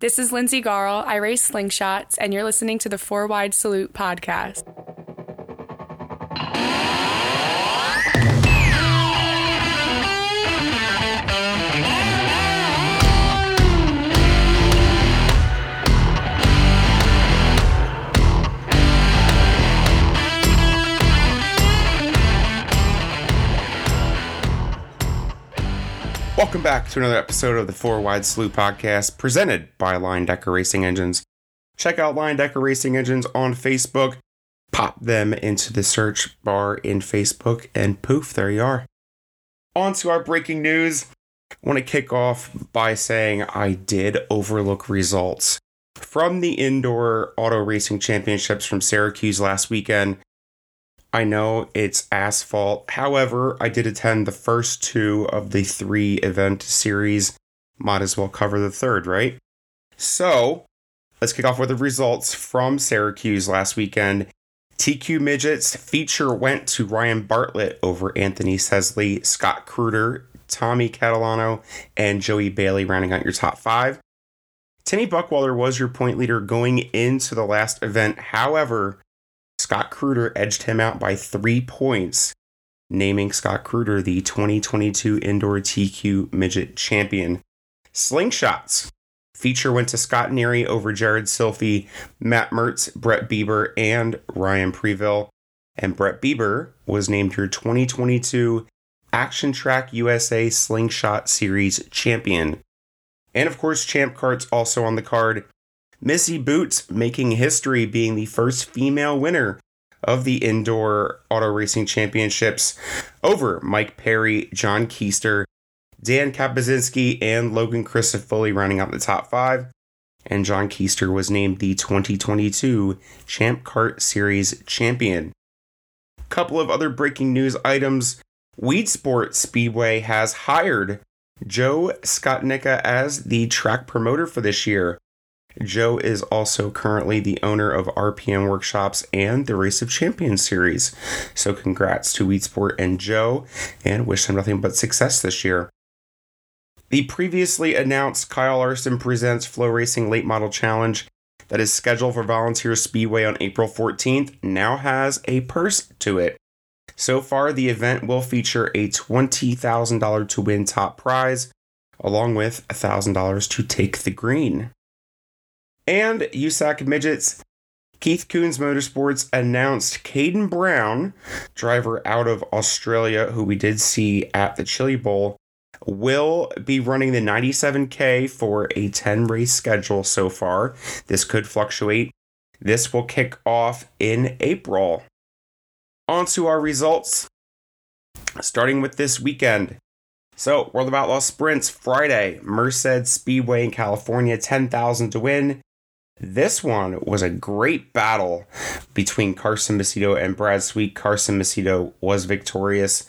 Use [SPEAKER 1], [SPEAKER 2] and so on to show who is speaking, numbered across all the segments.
[SPEAKER 1] This is Lindsay Garl. I race slingshots, and you're listening to the Four Wide Salute podcast.
[SPEAKER 2] Welcome back to another episode of the Four Wide Salute podcast presented by Leindecker Racing Engines. Check out Leindecker Racing Engines on Facebook. Pop them into the search bar in Facebook, and poof, there you are. On to our breaking news. I want to kick off by saying I did overlook results from the indoor auto racing championships from Syracuse last weekend. I know it's asphalt. However, I did attend the first two of the three event series. Might as well cover the third, right? So, let's kick off with the results from Syracuse last weekend. TQ Midgets feature went to Ryan Bartlett over Anthony Sesley, Scott Kreutter, Tommy Catalano, and Joey Bailey rounding out your top five. Timmy Buckwalter was your point leader going into the last event. However, Scott Kreutter edged him out by three points, naming Scott Kreutter the 2022 Indoor TQ Midget Champion. Slingshots. Feature went to Scott Neary over Jared Silphy, Matt Mertz, Brett Bieber, and Ryan Preville. And Brett Bieber was named your 2022 Action Track USA Slingshot Series champion. And of course, Champ Kart's also on the card. Missy Boots making history being the first female winner of the indoor auto racing championships over Mike Perry, John Keister, Dan Kapazinski, and Logan Christofoli rounding out the top five. And John Keister was named the 2022 Champ Kart Series champion. Couple of other breaking news items. Weedsport Speedway has hired Joe Skotnicka as the track promoter for this year. Joe is also currently the owner of RPM Workshops and the Race of Champions series. So, congrats to Weedsport and Joe, and wish them nothing but success this year. The previously announced Kyle Larson Presents Flow Racing Late Model Challenge that is scheduled for Volunteer Speedway on April 14th now has a purse to it. So far, the event will feature a $20,000 to win top prize, along with $1,000 to take the green. And USAC Midgets, Keith Kunz Motorsports announced Caden Brown, driver out of Australia, who we did see at the Chili Bowl, will be running the 97K for a 10 race schedule so far. This could fluctuate. This will kick off in April. On to our results, starting with this weekend. So, World of Outlaw Sprints Friday, Merced Speedway in California, 10,000 to win. This one was a great battle between Carson Macedo and Brad Sweet. Carson Macedo was victorious.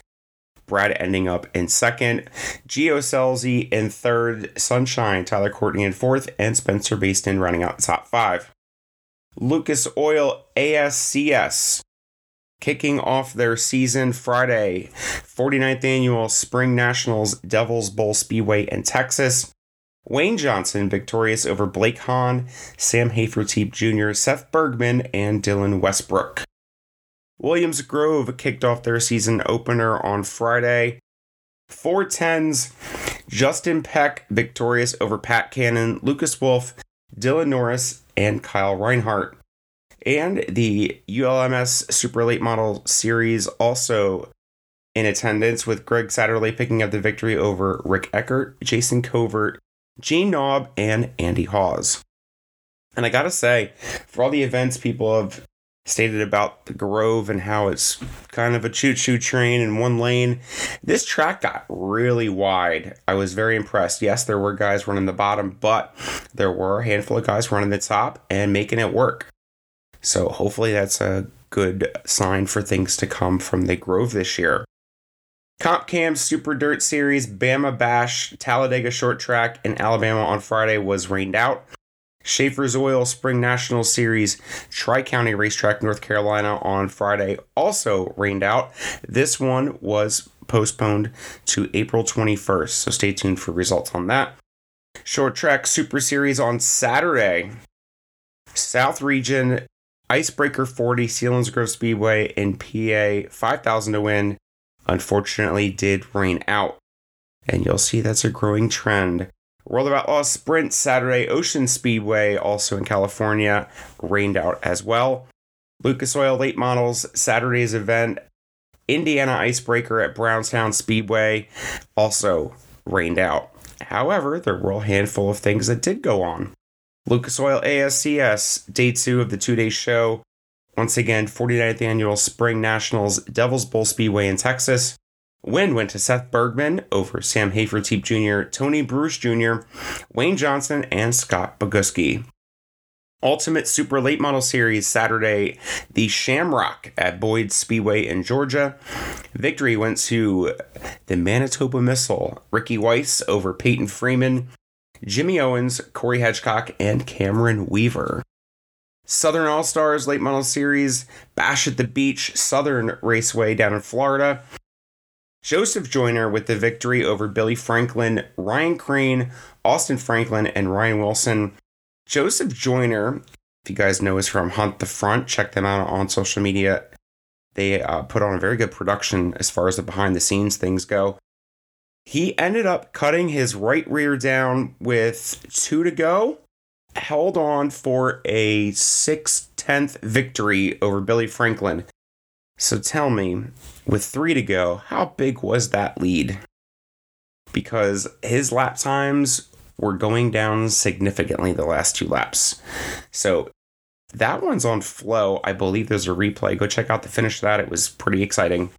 [SPEAKER 2] Brad ending up in second, Gio Scelzi in third, Sunshine, Tyler Courtney in fourth, and Spencer Bayston running out the top five. Lucas Oil ASCS kicking off their season Friday, 49th annual Spring Nationals Devils Bowl Speedway in Texas. Wayne Johnson victorious over Blake Hahn, Sam Hafertepe Jr., Seth Bergman, and Dylan Westbrook. Williams Grove kicked off their season opener on Friday. 410s, Justin Peck victorious over Pat Cannon, Lucas Wolf, Dylan Norris, and Kyle Reinhardt. And the ULMS Super Late Model Series also in attendance with Greg Satterlee picking up the victory over Rick Eckert, Jason Covert, Gene Knaub, and Andy Hawes. And I gotta say, for all the events people have stated about the Grove and how it's kind of a choo choo train in one lane, this track got really wide. I was very impressed. Yes, there were guys running the bottom, but there were a handful of guys running the top and making it work. So hopefully that's a good sign for things to come from the Grove this year. Comp Cam Super Dirt Series, Bama Bash, Talladega Short Track in Alabama on Friday was rained out. Schaeffer's Oil Spring National Series, Tri County Racetrack, North Carolina on Friday also rained out. This one was postponed to April 21st, so stay tuned for results on that. Short track Super Series on Saturday. South Region Icebreaker 40 Selinsgrove Speedway in PA, 5,000 to win. Unfortunately, did rain out. And you'll see that's a growing trend. World of Outlaws Sprint Saturday Ocean Speedway, also in California, rained out as well. Lucas Oil Late Models Saturday's event, Indiana Icebreaker at Brownstown Speedway, also rained out. However, there were a handful of things that did go on. Lucas Oil ASCS, day two of the two day show. Once again, 49th annual Spring Nationals Devil's Bowl Speedway in Texas. Win went to Seth Bergman over Sam Hafertepe Jr., Tony Bruce Jr., Wayne Johnson, and Scott Bogucki. Ultimate Super Late Model Series Saturday, the Shamrock at Boyd Speedway in Georgia. Victory went to the Manitoba Missile, Ricky Weiss over Peyton Freeman, Jimmy Owens, Corey Hedgecock, and Cameron Weaver. Southern All Stars Late Model Series, Bash at the Beach, Southern Raceway down in Florida. Joseph Joyner with the victory over Billy Franklin, Ryan Crane, Austin Franklin, and Ryan Wilson. Joseph Joyner, if you guys know, is from Hunt the Front. Check them out on social media. They uh, put on a very good production as far as the behind the scenes things go. He ended up cutting his right rear down with two to go, held on for a six tenth victory over Billy Franklin. So tell me, with three to go, how big was that lead? Because his lap times were going down significantly the last two laps. So that one's on flow. I believe there's a replay. Go check out the finish of that. It was pretty exciting.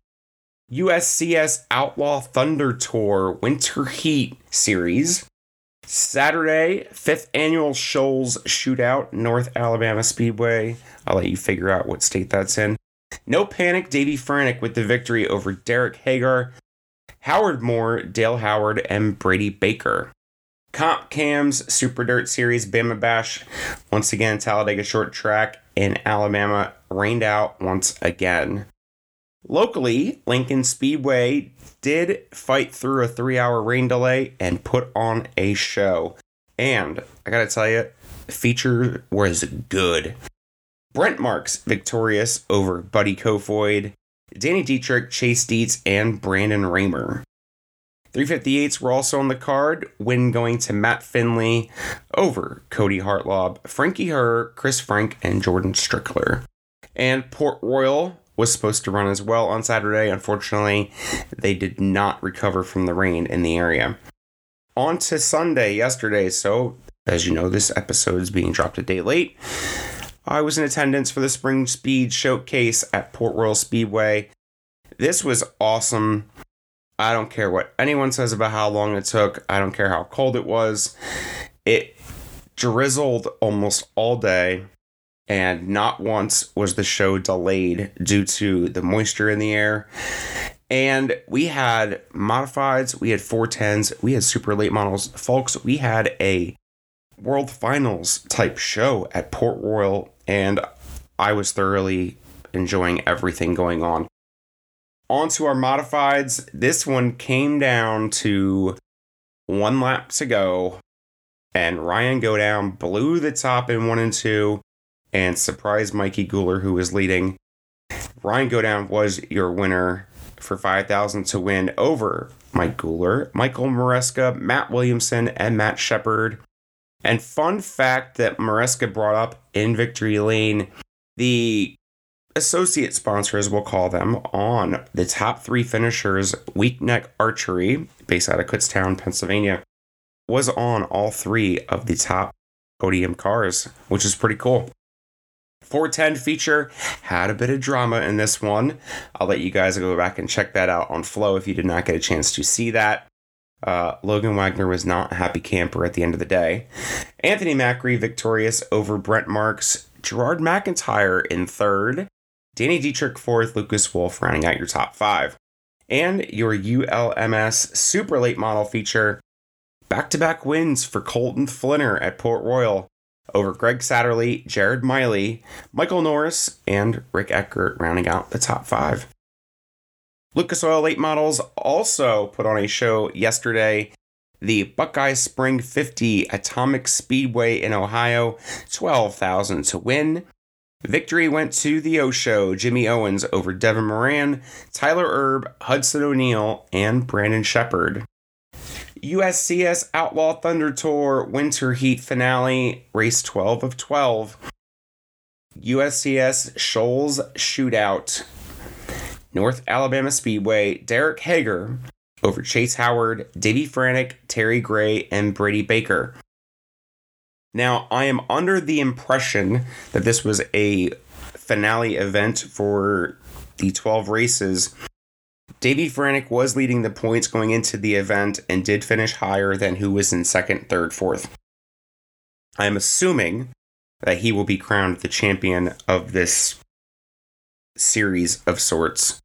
[SPEAKER 2] USCS Outlaw Thunder Tour Winter Heat Series. Saturday, fifth annual Shoals Shootout, North Alabama Speedway. I'll let you figure out what state that's in. No panic, Davey Franek with the victory over Derek Hagar, Howard Moore, Dale Howard, and Brady Baker. Comp Cams Super Dirt Series Bama Bash. Once again, Talladega Short Track in Alabama rained out once again. Locally, Lincoln Speedway did fight through a three hour rain delay and put on a show. And I gotta tell you, the feature was good. Brent Marks victorious over Buddy Kofoid, Danny Dietrich, Chase Dietz, and Brandon Rahmer. 358s were also on the card, win going to Matt Finley over Cody Hartlob, Frankie Herr, Chris Frank, and Jordan Strickler. And Port Royal was supposed to run as well on Saturday. Unfortunately, they did not recover from the rain in the area. On to Sunday, yesterday. So, as you know, this episode is being dropped a day late. I was in attendance for the Spring Speed Showcase at Port Royal Speedway. This was awesome. I don't care what anyone says about how long it took. I don't care how cold it was. It drizzled almost all day, and not once was the show delayed due to the moisture in the air. And we had modifieds, we had 410s, we had super late models. Folks, we had a World Finals type show at Port Royal, and I was thoroughly enjoying everything going on onto our modifieds. This one came down to one lap to go, and Ryan Godown blew the top in one and two, and surprise Mikey Gular, who was leading. Ryan Godown was your winner for 5000 to win over Mike Gular, Michael Maresca, Matt Williamson, and Matt Shepard. And fun fact that Maresca brought up in Victory Lane the associate sponsors, we'll call them, on the top three finishers, Weak Neck Archery, based out of Kutztown, Pennsylvania, was on all three of the top podium cars, which is pretty cool. 410 feature had a bit of drama in this one. I'll let you guys go back and check that out on Flow if you did not get a chance to see that. Uh, Logan Wagner was not a happy camper at the end of the day. Anthony Macri victorious over Brent Marks. Gerard McIntyre in third. Danny Dietrich fourth, Lucas Wolf rounding out your top five. And your ULMS super late model feature back to back wins for Colton Flinner at Port Royal over Greg Satterlee, Jared Miley, Michael Norris, and Rick Eckert rounding out the top five. Lucas Oil Late Models also put on a show yesterday the Buckeye Spring 50 Atomic Speedway in Ohio, 12,000 to win. Victory went to the O Show, Jimmy Owens over Devin Moran, Tyler Erb, Hudson O'Neill, and Brandon Sheppard. USCS Outlaw Thunder Tour Winter Heat Finale, race 12 of 12. USCS Shoals Shootout, North Alabama Speedway, Derek Hager over Chase Howard, Davey Franek, Terry Gray, and Brady Baker. Now, I am under the impression that this was a finale event for the 12 races. Davey Franek was leading the points going into the event and did finish higher than who was in second, third, fourth. I am assuming that he will be crowned the champion of this series of sorts.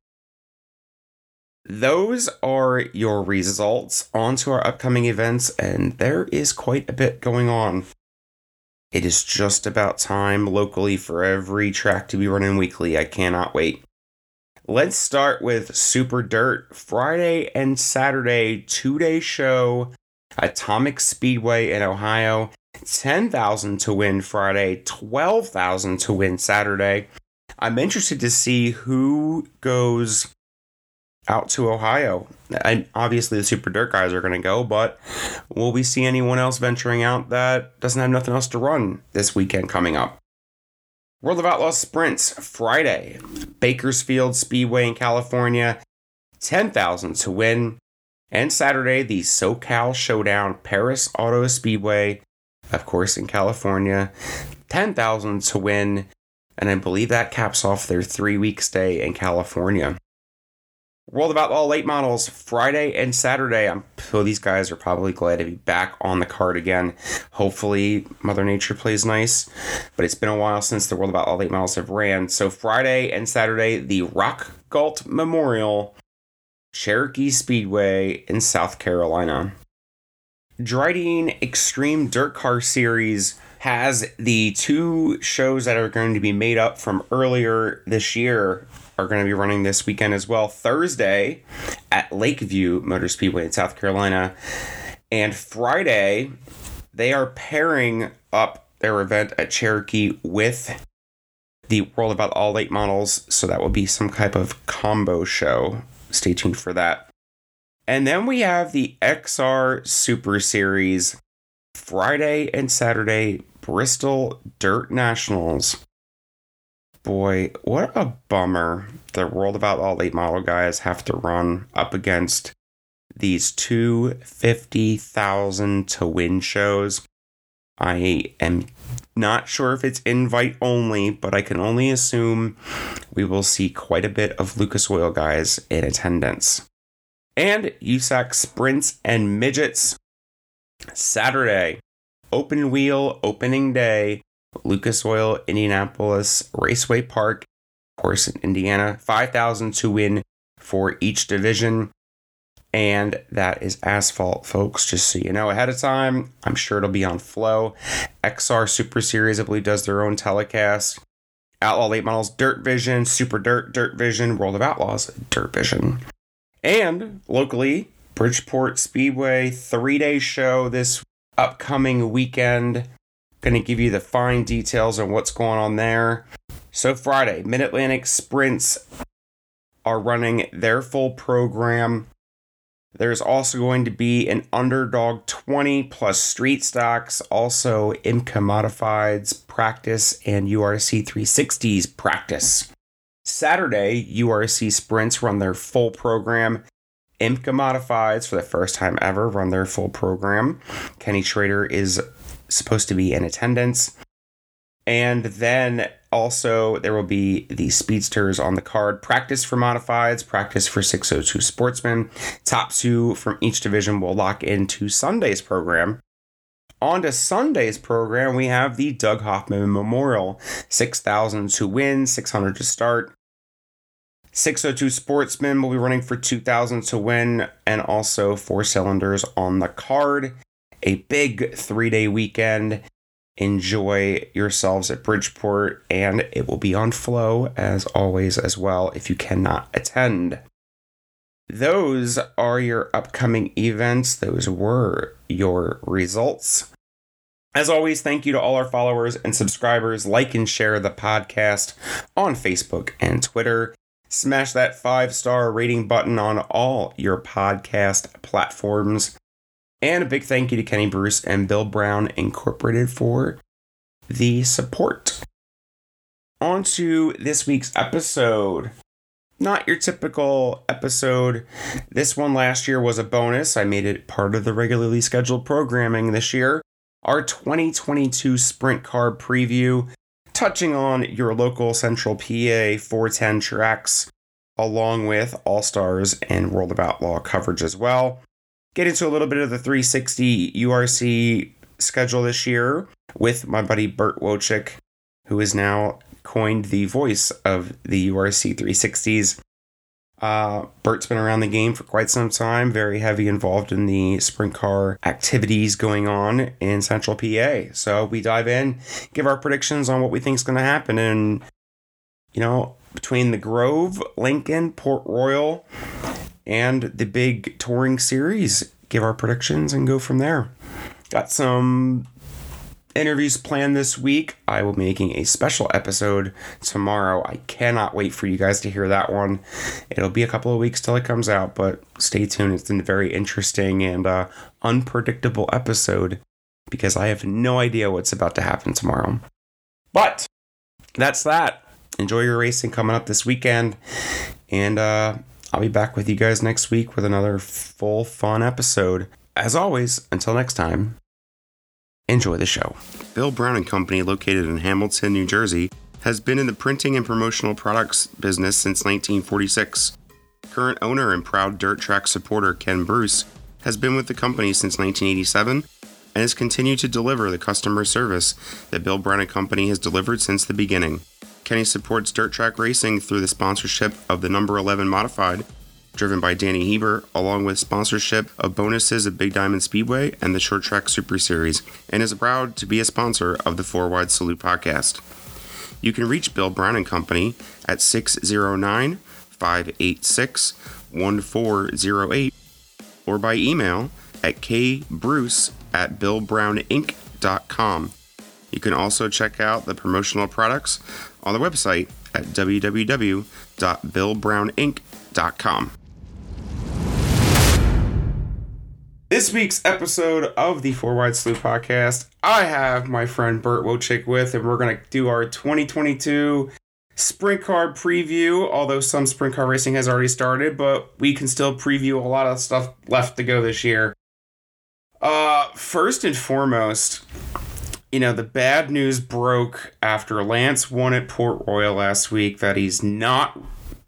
[SPEAKER 2] Those are your results. On to our upcoming events, and there is quite a bit going on. It is just about time locally for every track to be running weekly. I cannot wait. Let's start with Super Dirt Friday and Saturday, two day show, Atomic Speedway in Ohio. 10,000 to win Friday, 12,000 to win Saturday. I'm interested to see who goes out to Ohio. And obviously, the Super Dirt guys are going to go, but will we see anyone else venturing out that doesn't have nothing else to run this weekend coming up? World of Outlaws Sprints Friday, Bakersfield Speedway in California, 10,000 to win. And Saturday, the SoCal Showdown Paris Auto Speedway, of course, in California, 10,000 to win. And I believe that caps off their three week stay in California. World of Outlaw late models Friday and Saturday. I'm sure these guys are probably glad to be back on the card again. Hopefully, Mother Nature plays nice, but it's been a while since the World of Outlaw late models have ran. So Friday and Saturday, the Rock Galt Memorial, Cherokee Speedway in South Carolina. Drydene Extreme Dirt Car Series has the two shows that are going to be made up from earlier this year are going to be running this weekend as well. Thursday at Lakeview Motor Speedway in South Carolina. And Friday, they are pairing up their event at Cherokee with the World of Outlaw Late Models. So that will be some type of combo show. Stay tuned for that. And then we have the XR Super Series Friday and Saturday Bristol Dirt Nationals boy, what a bummer the World of Outlaw Late Model guys have to run up against these two 50,000 to win shows. I am not sure if it's invite only, but I can only assume we will see quite a bit of Lucas Oil guys in attendance. And USAC Sprints and Midgets Saturday, open wheel opening day Lucas Oil, Indianapolis Raceway Park, of course, in Indiana. 5,000 to win for each division. And that is asphalt, folks, just so you know ahead of time. I'm sure it'll be on Flow. XR Super Series, I believe, does their own telecast. Outlaw Late Models, Dirt Vision, Super Dirt, Dirt Vision, World of Outlaws, Dirt Vision. And locally, Bridgeport Speedway, three day show this upcoming weekend. Going to give you the fine details on what's going on there. So, Friday, Mid Atlantic Sprints are running their full program. There's also going to be an Underdog 20 plus street stocks, also IMCA Modifieds practice and URC 360s practice. Saturday, URC Sprints run their full program. IMCA Modifieds, for the first time ever, run their full program. Kenny Schrader is supposed to be in attendance. And then also there will be the speedsters on the card. Practice for modifieds, practice for 602 sportsmen. Top two from each division will lock into Sunday's program. On to Sunday's program, we have the Doug Hoffman Memorial. 6,000 to win, 600 to start. 602 Sportsmen will be running for 2,000 to win, and also four cylinders on the card a big three day weekend. Enjoy yourselves at Bridgeport, and it will be on Flow as always as well if you cannot attend. those are your upcoming events. Those were your results. As always, thank you to all our followers and subscribers. Like and share the podcast on Facebook and Twitter. Smash that five star rating button on all your podcast platforms. And a big thank you to Kenny Bruce and Bill Brown Incorporated for the support. On to this week's episode not your typical episode. This one last year was a bonus. I made it part of the regularly scheduled programming this year. Our 2022 Sprint Car preview, touching on your local Central PA 410 tracks, along with All Stars and World of Outlaw coverage as well. Get into a little bit of the 360 URC schedule this year with my buddy Bert Wojcik, who is now coined the voice of the URC 360s. Uh, Bert's been around the game for quite some time, very heavy involved in the sprint car activities going on in Central PA. So we dive in, give our predictions on what we think is going to happen. And, you know, between the Grove, Lincoln, Port Royal, and the big touring series, give our predictions and go from there. Got some interviews planned this week. I will be making a special episode tomorrow. I cannot wait for you guys to hear that one. It'll be a couple of weeks till it comes out, but stay tuned. It's a very interesting and uh, unpredictable episode because I have no idea what's about to happen tomorrow. But that's that. Enjoy your racing coming up this weekend. And uh, I'll be back with you guys next week with another full fun episode. As always, until next time, Enjoy the show. Bill Brown and Company, located in Hamilton, New Jersey, has been in the printing and promotional products business since 1946. Current owner and proud dirt track supporter Ken Bruce has been with the company since 1987 and has continued to deliver the customer service that Bill Brown and Company has delivered since the beginning. Kenny supports dirt track racing through the sponsorship of the number 11 modified driven by Danny Heber, along with sponsorship of bonuses at Big Diamond Speedway and the Short Track Super Series, and is proud to be a sponsor of the Four Wide Salute podcast. You can reach Bill Brown and Company at 609 586 1408 or by email at kbruce at billbrowninc.com. You can also check out the promotional products on the website at www.billbrowninc.com. This week's episode of the Four Wide Salute podcast, I have my friend Bert Wojcik with, and we're going to do our 2022 sprint car preview. Although some sprint car racing has already started, but we can still preview a lot of stuff left to go this year. Uh, first and foremost, you know, the bad news broke after Lance won at Port Royal last week that he's not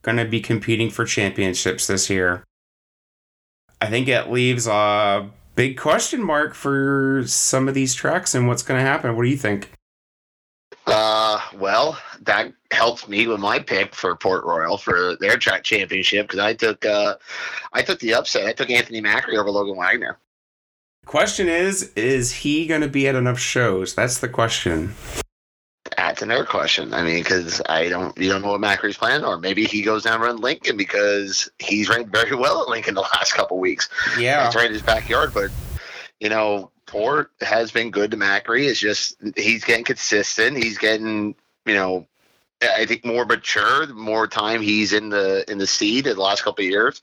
[SPEAKER 2] going to be competing for championships this year. I think it leaves a big question mark for some of these tracks and what's going to happen. What do you think?
[SPEAKER 3] Uh, well, that helps me with my pick for Port Royal for their track championship because I took uh, I took the upset. I took Anthony Macri over Logan Wagner.
[SPEAKER 2] Question is, is he going to be at enough shows? That's the question.
[SPEAKER 3] That's another question. I mean, because I don't, you don't know what Macri's plan, or maybe he goes down run Lincoln because he's ranked very well at Lincoln the last couple weeks.
[SPEAKER 2] Yeah,
[SPEAKER 3] it's right in his backyard. But you know, Port has been good to Macri. It's just he's getting consistent. He's getting, you know, I think more mature more time he's in the in the seat in the last couple of years,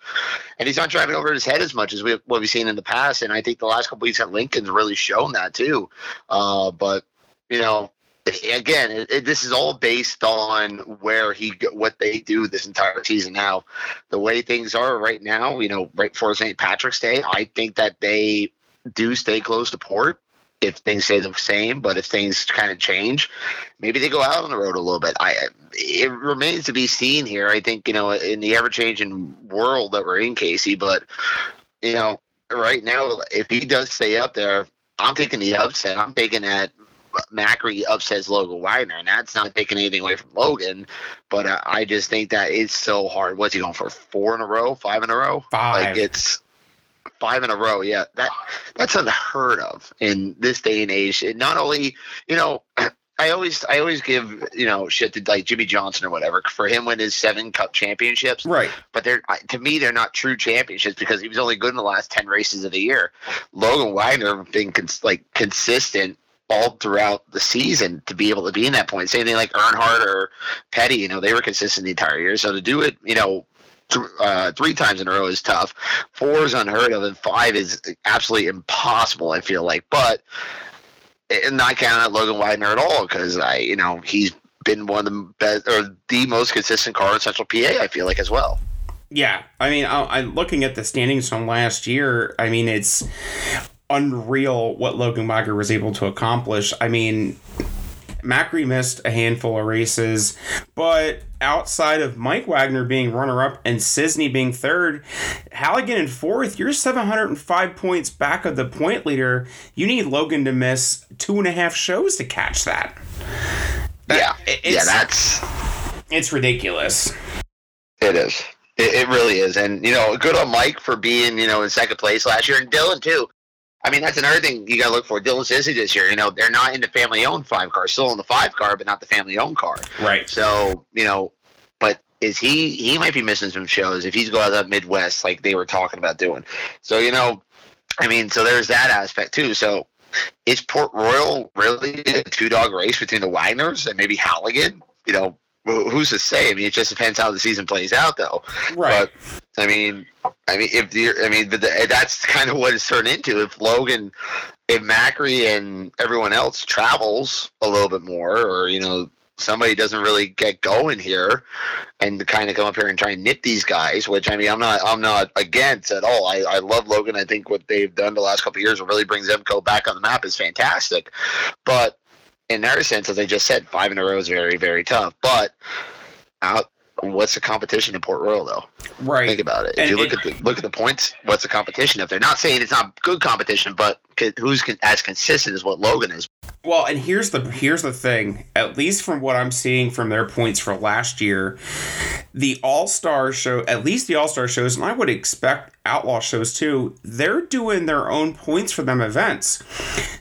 [SPEAKER 3] and he's not driving over his head as much as we what we've seen in the past. And I think the last couple weeks at Lincoln's really shown that too. Uh, but you know, again, it, it, this is all based on where he what they do this entire season. Now, the way things are right now, you know, right before St. Patrick's Day, I think that they do stay close to port if things stay the same. But if things kind of change, maybe they go out on the road a little bit. I it remains to be seen here. I think you know in the ever changing world that we're in, Casey. But you know, right now, if he does stay up there. I'm taking the upset. I'm taking that Macri upsets Logan Wagner, and that's not taking anything away from Logan. But uh, I just think that it's so hard. What's he going for? Four in a row? Five in a row?
[SPEAKER 2] Five.
[SPEAKER 3] Like it's five in a row. Yeah, that that's unheard of in this day and age. And not only, you know, I always I always give you know shit to like Jimmie Johnson or whatever for him winning his seven Cup championships.
[SPEAKER 2] Right.
[SPEAKER 3] But they're to me they're not true championships because he was only good in the last ten races of the year. Logan Wagner being cons- like consistent all throughout the season to be able to be in that point. Same thing like Earnhardt or Petty, you know, they were consistent the entire year. So to do it, you know, th- uh, three times in a row is tough. Four is unheard of, and five is absolutely impossible. I feel like, but and not counting out Logan Wagner at all because I, you know, he's been one of the best or the most consistent car in Central PA. I feel like as well.
[SPEAKER 2] Yeah, I mean, I, am looking at the standings from last year. I mean, it's unreal what Logan Wagner was able to accomplish. I mean, Macri missed a handful of races, but outside of Mike Wagner being runner up and Cisney being third, Halligan in fourth, you're 705 points back of the point leader. You need Logan to miss two and a half shows to catch that.
[SPEAKER 3] that yeah, yeah, that's
[SPEAKER 2] it's ridiculous.
[SPEAKER 3] It is. It, it really is, and you know, good on Mike for being you know in second place last year, and Dylan too. I mean, that's another thing you got to look for. Dylan Cisney this year, you know, they're not in the family owned five car, still in the five car, but not the family owned car.
[SPEAKER 2] Right.
[SPEAKER 3] So, you know, but is he, he might be missing some shows if he's going to the Midwest like they were talking about doing. So, you know, I mean, so there's that aspect too. So is Port Royal really a two dog race between the Wagners and maybe Halligan? You know, who's to say? I mean, it just depends how the season plays out, though.
[SPEAKER 2] Right.
[SPEAKER 3] But I mean, I mean, if the, I mean, the, that's kind of what it's turned into. If Logan, if Macri and everyone else travels a little bit more, or you know, somebody doesn't really get going here, and kind of come up here and try and nip these guys, which I mean, I'm not, I'm not against at all. I, I love Logan. I think what they've done the last couple years really brings Emco back on the map is fantastic, but in their sense, as I just said, five in a row is very, very tough. But out, what's the competition in Port Royal though?
[SPEAKER 2] Right.
[SPEAKER 3] Think about it. If and, you look at the look at the points, what's the competition? If they're not saying it's not good competition, but who's as consistent as what Logan is?
[SPEAKER 2] Well, and here's the here's the thing. At least from what I'm seeing from their points for last year, the All Star show, at least the All Star shows, and I would expect Outlaw shows too. They're doing their own points for them events.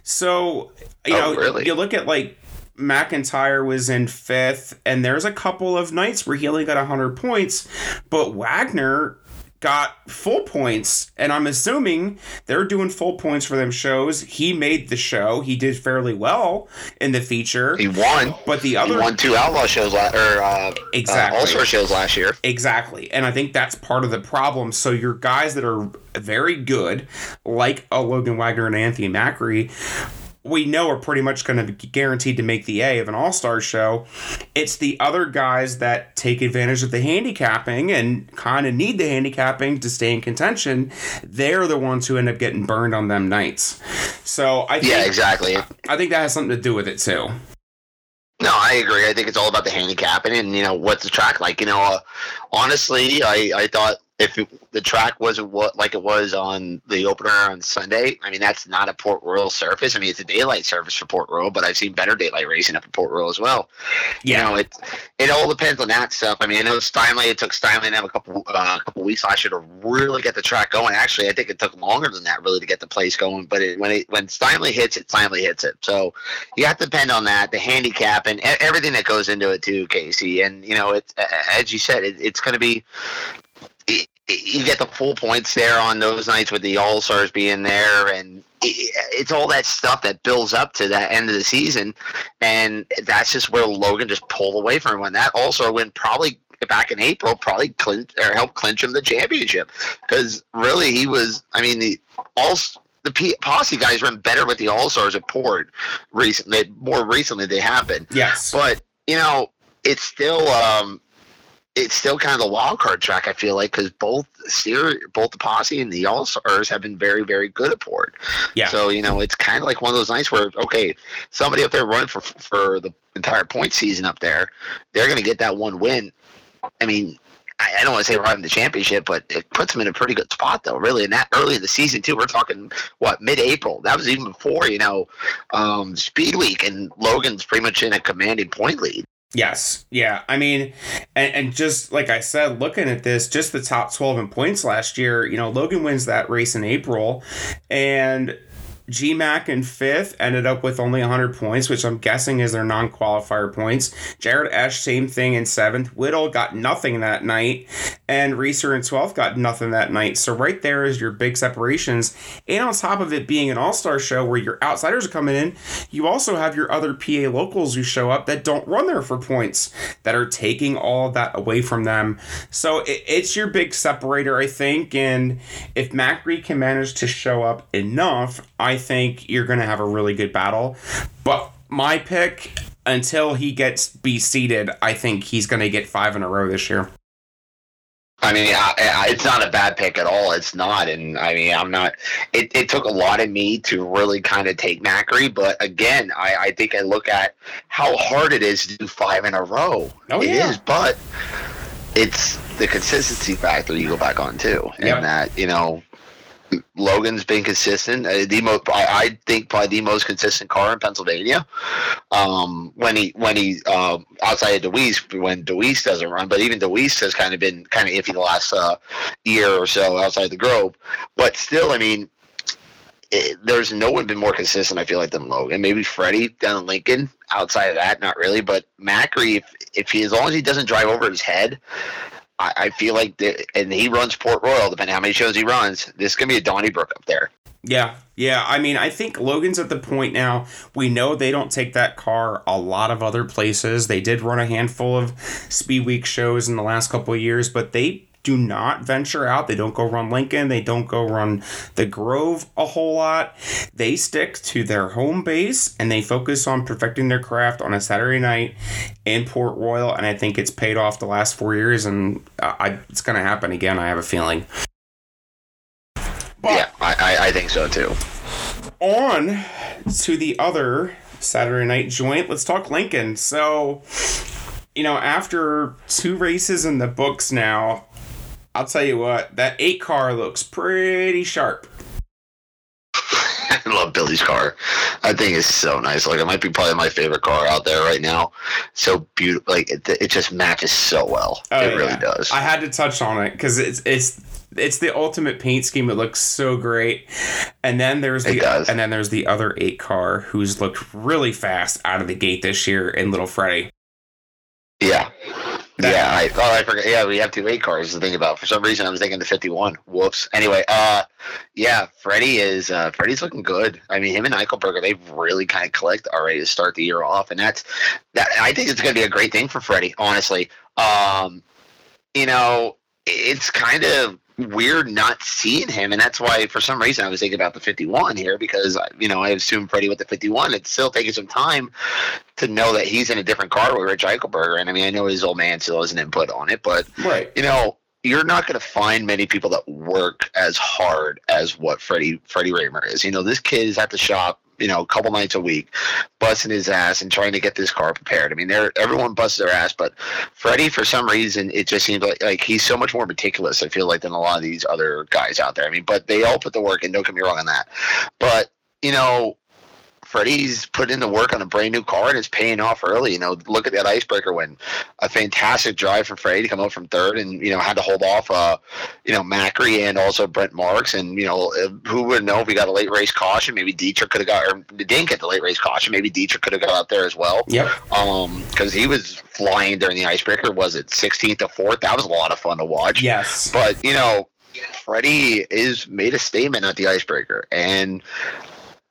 [SPEAKER 2] So you oh, know, really? you look at like McIntyre was in fifth, and there's a couple of nights where he only got 100 points, but Wagner got full points, and I'm assuming they're doing full points for them shows. He made the show. He did fairly well in the feature.
[SPEAKER 3] He won,
[SPEAKER 2] but the other
[SPEAKER 3] he won two outlaw shows la- or uh,
[SPEAKER 2] exactly
[SPEAKER 3] uh, all star shows last year.
[SPEAKER 2] Exactly, and I think that's part of the problem. So your guys that are very good, like a Logan Wagner and Anthony Macri we know are pretty much going to be guaranteed to make the A of an All Star show. It's the other guys that take advantage of the handicapping and kind of need the handicapping to stay in contention. They're the ones who end up getting burned on them nights. So I think,
[SPEAKER 3] yeah, exactly.
[SPEAKER 2] I think that has something to do with it too.
[SPEAKER 3] No, I agree. I think it's all about the handicapping and you know what's the track like. You know, uh, honestly, I I thought if it, the track wasn't what like it was on the opener on Sunday, I mean that's not a Port Royal surface. I mean it's a daylight surface for Port Royal, but I've seen better daylight racing up at Port Royal as well. Yeah. You know, it it all depends on that stuff. I mean, I know Steinley. It took Steinley to have a couple uh, a couple weeks last year to really get the track going. Actually, I think it took longer than that really to get the place going. But it, when it when Steinley hits it, Steinley hits it. So you have to depend on that, the handicap, and everything that goes into it too, Casey. And you know, it's as you said, it, it's going to be you get the full points there on those nights with the All Stars being there, and it's all that stuff that builds up to that end of the season, and that's just where Logan just pulled away from him. And that also win probably back in April probably clinch or helped clinch him the championship because really he was. I mean the all the P- posse guys run better with the All Stars at Port recently. More recently they have been.
[SPEAKER 2] Yes,
[SPEAKER 3] but you know it's still um, it's still kind of the wild card track. I feel like because both Sear, both the posse and the All Stars have been very, very good at Port.
[SPEAKER 2] Yeah.
[SPEAKER 3] So you know, it's kind of like one of those nights where okay, somebody up there running for for the entire point season up there, they're going to get that one win. I mean, I, I don't want to say riding the championship, but it puts them in a pretty good spot though. Really, and that early in the season too. We're talking what mid-April. That was even before you know um, Speed Week, and Logan's pretty much in a commanding point lead.
[SPEAKER 2] Yes. Yeah. I mean, and, and just like I said, looking at this, just the top 12 in points last year, you know, Logan wins that race in April. And GMAC in fifth ended up with only 100 points, which I'm guessing is their non qualifier points. Jared Esch, same thing in seventh. Whittle got nothing that night, and Reeser in 12th got nothing that night. So, right there is your big separations. And on top of it being an all star show where your outsiders are coming in, you also have your other PA locals who show up that don't run there for points, that are taking all that away from them. So, it, it's your big separator, I think. And if Macri can manage to show up enough, I think you're going to have a really good battle. But my pick, until he gets be seated, I think he's going to get five in a row this year.
[SPEAKER 3] I mean, I, I, it's not a bad pick at all. It's not, and I mean, I'm not. It, it took a lot of me to really kind of take Macri, but again, I, I think I look at how hard it is to do five in a row.
[SPEAKER 2] Oh,
[SPEAKER 3] It
[SPEAKER 2] yeah.
[SPEAKER 3] is, but it's the consistency factor you go back on too, and
[SPEAKER 2] Yep.
[SPEAKER 3] that you know. Logan's been consistent. Uh, the most, I, I think, probably the most consistent car in Pennsylvania. Um, when he, when he, um, outside of Dewease, when Dewease doesn't run, but even Dewease has kind of been kind of iffy the last uh, year or so outside the Grove. But still, I mean, it, there's no one been more consistent. I feel like than Logan. Maybe Freddie down in Lincoln. Outside of that, not really. But Macri, if, if he, as long as he doesn't drive over his head, I, I feel like, the, and he runs Port Royal. Depending how many shows he runs, this is gonna be a Donnybrook up there.
[SPEAKER 2] Yeah, yeah. I mean, I think Logan's at the point now. We know they don't take that car a lot of other places. They did run a handful of Speed Week shows in the last couple of years, but they do not venture out. They don't go run Lincoln. They don't go run the Grove a whole lot. They stick to their home base and they focus on perfecting their craft on a Saturday night in Port Royal. And I think it's paid off the last four years, and I, it's going to happen again. I have a feeling. But-
[SPEAKER 3] yeah, I, I, I think so too.
[SPEAKER 2] on to the other Saturday night joint. Let's talk Lincoln. So, you know, after two races in the books now, I'll tell you what, that eight car looks pretty sharp.
[SPEAKER 3] I love Billy's car. I think it's so nice. Like it might be probably my favorite car out there right now. So beautiful. Like it, it just matches so well.
[SPEAKER 2] Oh,
[SPEAKER 3] it really does.
[SPEAKER 2] I had to touch on it because it's it's it's the ultimate paint scheme. It looks so great. And then there's the and then there's the other eight car who's looked really fast out of the gate this year in Little Freddy.
[SPEAKER 3] yeah.
[SPEAKER 2] That-
[SPEAKER 3] yeah, I oh I forgot. Yeah, we have two eight cars to think about. For some reason, I was thinking the fifty-one. Whoops. Anyway, uh, yeah, Freddie is uh, Freddie's looking good. I mean, him and Eichelberger, they've really kind of clicked already to start the year off, and that's that. I think it's going to be a great thing for Freddie. Honestly, um, you know, it's kind of weird not seeing him, and that's why for some reason I was thinking about the 51 here because uh, you know I assume Freddie with the 51. It's still taking some time to know that he's in a different car with Rich Eichelberger, and I mean I know his old man still has an input on it, but
[SPEAKER 2] Right.
[SPEAKER 3] you know. You're not going to find many people that work as hard as what Freddie Freddie Rahmer is. You know, this kid is at the shop, you know, a couple nights a week, busting his ass and trying to get this car prepared. I mean, they're, everyone busts their ass, but Freddie, for some reason, it just seems like, like he's so much more meticulous. I feel like than a lot of these other guys out there. I mean, but they all put the work in. Don't get me wrong on that. But you know, Freddie's put in the work on a brand new car and it's paying off early. You know, look at that icebreaker win. A fantastic drive from Freddie to come up from third and, you know, had to hold off, uh, you know, Macri and also Brent Marks. And, you know, uh, who would know if we got a late race caution? Maybe Dietrich could have got, or didn't get the late race caution. Maybe Dietrich could have got out there as well.
[SPEAKER 2] Yep.
[SPEAKER 3] Um, because he was flying during the icebreaker. Was it 16th to 4th? That was a lot of fun to watch.
[SPEAKER 2] Yes.
[SPEAKER 3] But you know, Freddie is made a statement at the icebreaker, and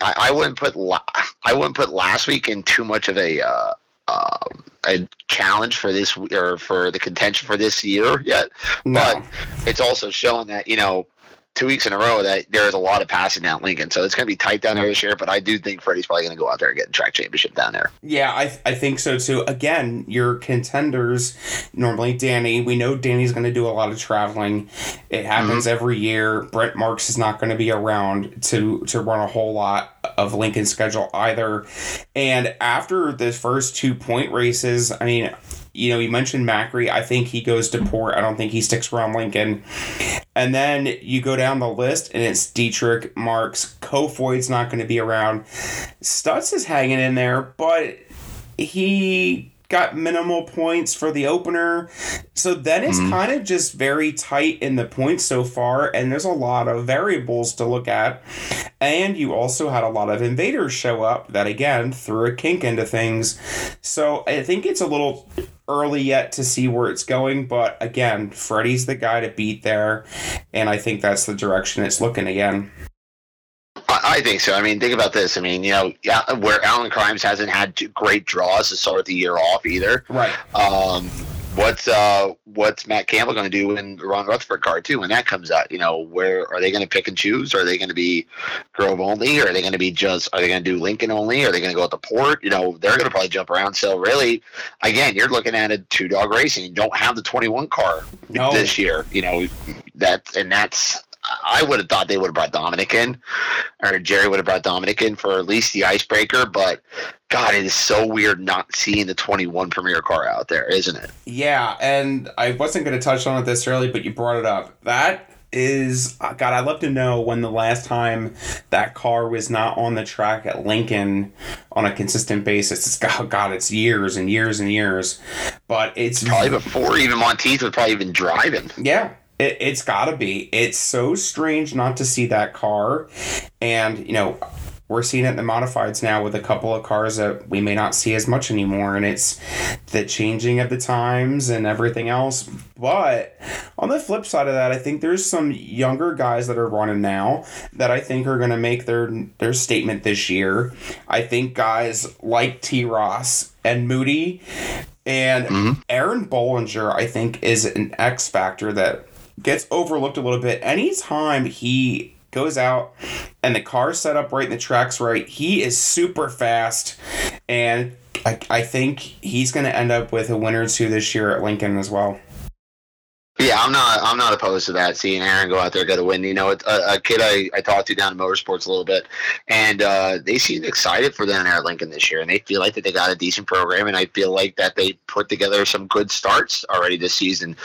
[SPEAKER 3] I, I wouldn't put la- I wouldn't put last week in too much of a uh, um a challenge for this or for the contention for this year yet.
[SPEAKER 2] No.
[SPEAKER 3] But it's also showing that you know. Two weeks in a row that there's a lot of passing down Lincoln, so it's going to be tight down there this year. But I do think Freddie's probably going to go out there and get a track championship down there.
[SPEAKER 2] Yeah, I, I think so too. Again, your contenders, normally Danny, we know Danny's going to do a lot of traveling. It happens mm-hmm. every year. Brent Marks is not going to be around to, to run a whole lot of Lincoln's schedule either. And after the first two point races, I mean, you know, you mentioned Macri. I think he goes to Port. I don't think he sticks around Lincoln. And then you go down the list, and it's Dietrich, Marks, Kofoid's not going to be around. Stutz is hanging in there, but he got minimal points for the opener. So then it's
[SPEAKER 3] Mhm.
[SPEAKER 2] kind of just very tight in the points so far, and there's a lot of variables to look at. And you also had a lot of invaders show up that again threw a kink into things. So I think it's a little early yet to see where it's going, but again, Freddie's the guy to beat there, and I think that's the direction it's looking again.
[SPEAKER 3] I, think so. I mean, think about this. I mean, you know, yeah, where Alan Krimes hasn't had great draws to start the year off either.
[SPEAKER 2] Right.
[SPEAKER 3] Um, what's uh, what's Matt Campbell going to do in the Ron Rutherford card too when that comes out? You know, where are they going to pick and choose? Are they going to be Grove only? Or are they going to be just? Are they going to do Lincoln only? Are they going to go at the port? You know, they're going to probably jump around. So really, again, you're looking at a two dog racing. You don't have the 21 car
[SPEAKER 2] No.
[SPEAKER 3] this year. You know that, and that's. I would have thought they would have brought Dominic in, or Jerry would have brought Dominic in for at least the icebreaker. But God, it is so weird not seeing the 21 Premier car out there, isn't it?
[SPEAKER 2] Yeah, and I wasn't going to touch on it this early, but you brought it up. That is, uh, God, I'd love to know when the last time that car was not on the track at Lincoln on a consistent basis. It's God, God it's years and years and years, but it's
[SPEAKER 3] Probably before even Monteith was probably even driving.
[SPEAKER 2] Yeah, it, it's got to be. It's so strange not to see that car. And, you know, we're seeing it in the modifieds now with a couple of cars that we may not see as much anymore. And it's the changing of the times and everything else. But on the flip side of that, I think there's some younger guys that are running now that I think are going to make their, their statement this year. I think guys like T. Ross and Moody and
[SPEAKER 3] Mhm.
[SPEAKER 2] Aaron Bollinger, I think, is an X factor that gets overlooked a little bit. Anytime he goes out and the car's set up right and the track's right, he is super fast. And I, I think he's going to end up with a winner or two this year at Lincoln as well.
[SPEAKER 3] Yeah, I'm not. I'm not opposed to that. Seeing Aaron go out there get a win. You know, a, a kid I, I talked to down in motorsports a little bit, and uh, they seem excited for down there at Lincoln this year, and they feel like that they got a decent program, and I feel like that they put together some good starts already this season.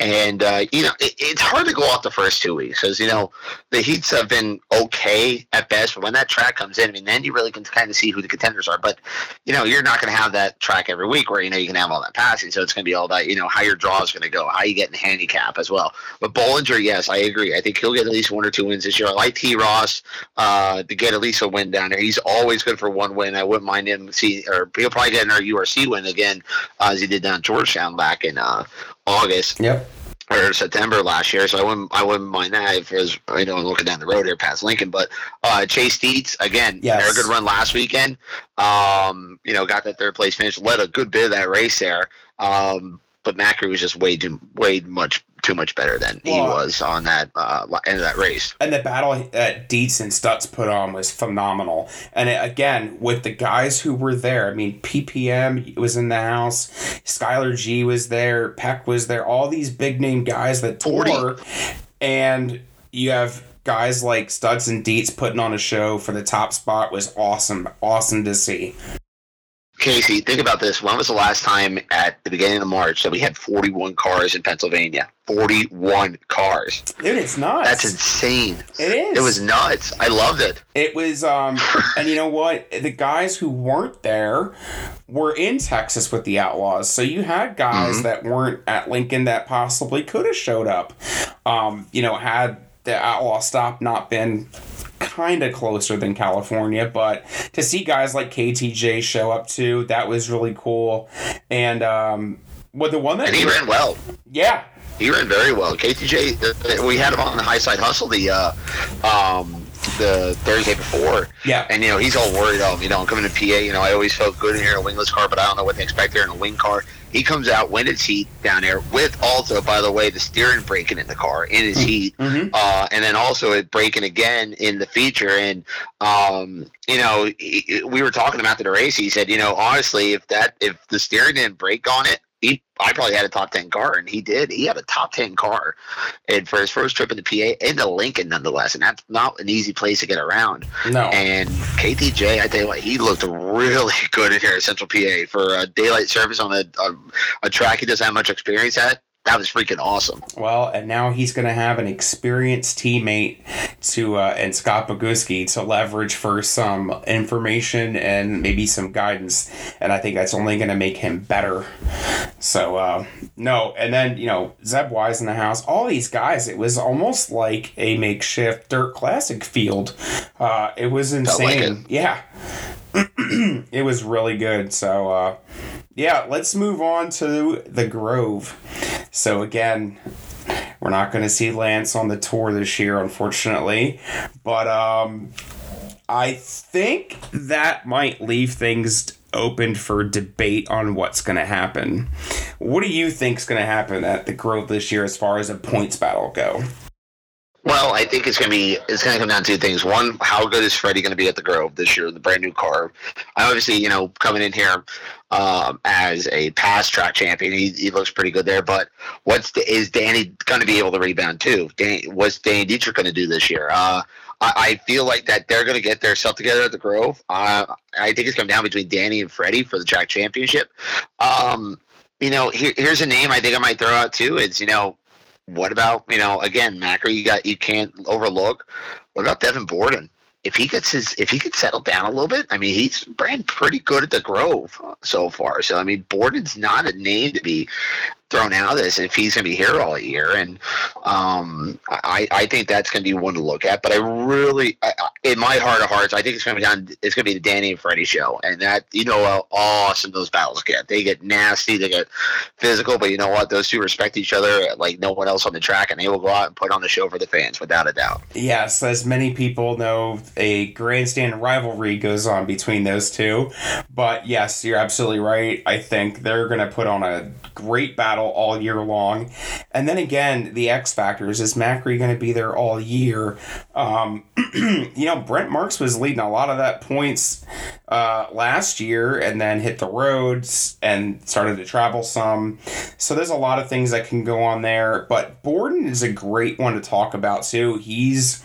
[SPEAKER 3] And uh, you know, it, it's hard to go off the first two weeks because you know the heats have been okay at best, but when that track comes in, I mean, then you really can kind of see who the contenders are. But you know, you're not going to have that track every week where you know you can have all that passing, so it's going to be all about you know how your draw is going to go, how you get in handicap as well. But Bollinger, yes, I agree. I think he'll get at least one or two wins this year. I like T. Ross uh, to get at least a win down there. He's always good for one win. I wouldn't mind him see, or he'll probably get another URC win again, uh, as he did down Georgetown back in uh, August
[SPEAKER 2] Yep.
[SPEAKER 3] or September last year, so I wouldn't I wouldn't mind that if it was you know looking down the road here past Lincoln. But uh, Chase Dietz again,
[SPEAKER 2] Yes.
[SPEAKER 3] had a good run last weekend. Um, you know, got that third place finish, led a good bit of that race there. Um, but Macri was just way too way much too much better than he was on that uh, end of that race.
[SPEAKER 2] And the battle that Dietz and Stutz put on was phenomenal. And it, again, with the guys who were there, I mean, PPM was in the house, Skylar Gee was there, Peck was there, all these big name guys that
[SPEAKER 3] 40.
[SPEAKER 2] tore. And you have guys like Stutz and Dietz putting on a show for the top spot was awesome. Awesome to see.
[SPEAKER 3] Casey, think about this. When was the last time at the beginning of March that we had 41 cars in Pennsylvania? 41 cars.
[SPEAKER 2] Dude, it's nuts.
[SPEAKER 3] That's insane.
[SPEAKER 2] It is.
[SPEAKER 3] It was nuts. I loved it.
[SPEAKER 2] It was, um, and you know what? The guys who weren't there were in Texas with the Outlaws. So you had guys
[SPEAKER 3] Mhm.
[SPEAKER 2] that weren't at Lincoln that possibly could have showed up. Um, you know, had the Outlaw stop not been kind of closer than California, but to see guys like KTJ show up too, that was really cool. And, um, well, the one that,
[SPEAKER 3] And he ran well.
[SPEAKER 2] yeah,
[SPEAKER 3] He ran very well. KTJ, uh, we had him on the high side hustle the uh, um, the Thursday before,
[SPEAKER 2] yeah,
[SPEAKER 3] and you know he's all worried. Oh, you know, I'm coming to PA. You know, I always felt good in here in a wingless car, but I don't know what to expect there in a wing car. He comes out, win his heat down there with also, by the way, the steering breaking in the car in his heat,
[SPEAKER 2] mm-hmm.
[SPEAKER 3] uh, and then also it breaking again in the feature. And um, you know, he, we were talking about the race. He said, you know, honestly, if that if the steering didn't break on it, I probably had a top ten car, and he did. He had a top ten car, and for his first trip in the PA into Lincoln, nonetheless, and that's not an easy place to get around.
[SPEAKER 2] no.
[SPEAKER 3] And KTJ, I tell you what, he looked really good in here at Central PA for a daylight service on a, a, a track he doesn't have much experience at. That was freaking awesome.
[SPEAKER 2] Well, and now he's going to have an experienced teammate to uh, and Scott Bogucki to leverage for some information and maybe some guidance, and I think that's only going to make him better. So uh, no, and then you know Zeb Wise in the house, all these guys, it was almost like a makeshift dirt classic field. Uh, it was insane. Like it. Yeah. it was really good. So, uh, yeah, let's move on to the Grove. So, again, we're not going to see Lance on the tour this year, unfortunately. But um, I think that might leave things open for debate on what's going to happen. What do you think is going to happen at the Grove this year as far as a points battle go?
[SPEAKER 3] Well, I think it's gonna be it's gonna come down to two things. One, how good is Freddie gonna be at the Grove this year, the brand new car? Obviously, you know, coming in here um, as a past track champion, he, he looks pretty good there. But what's the, is Danny gonna be able to rebound too? Danny, what's Danny Dietrich gonna do this year? Uh, I, I, feel like that they're gonna get their stuff together at the Grove. Uh, I think it's coming down between Danny and Freddie for the track championship. Um, you know, here, here's a name I think I might throw out too. It's you know what about you know again Macri? You got you can't overlook. What about Devin Borden? If he gets his if he could settle down a little bit, I mean he's been pretty good at the Grove so far. So I mean Borden's not a name to be thrown out of this if he's going to be here all year. And um, I, I think that's going to be one to look at. But I really, I, in my heart of hearts, I think it's going to be done. It's going to be the Danny and Freddie show, and that you know how awesome those battles get. They get nasty, they get physical, but you know what? Those two respect each other like no one else on the track, and they will go out and put on the show for the fans without a doubt.
[SPEAKER 2] Yes, as many people know, a grandstand rivalry goes on between those two. But yes, you're absolutely right. I think they're going to put on a great battle battle all year long. And then again, the X factors is Macri going to be there all year? Um, you know, Brent Marks was leading a lot of that points uh, last year and then hit the roads and started to travel some. So there's a lot of things that can go on there. But Borden is a great one to talk about too. He's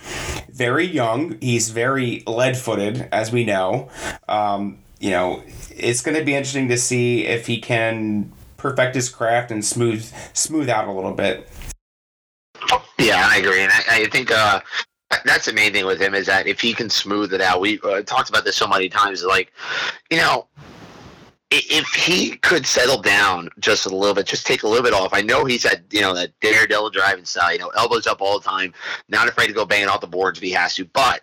[SPEAKER 2] very young, he's very lead footed, as we know. Um, you know, it's going to be interesting to see if he can perfect his craft and smooth smooth out a little bit.
[SPEAKER 3] Yeah, I agree, and I, I think uh, that's the main thing with him is that if he can smooth it out, we uh, talked about this so many times. Like, you know, if he could settle down just a little bit, just take a little bit off. I know he's had, you know, that daredevil driving style, you know, elbows up all the time, not afraid to go banging off the boards if he has to, but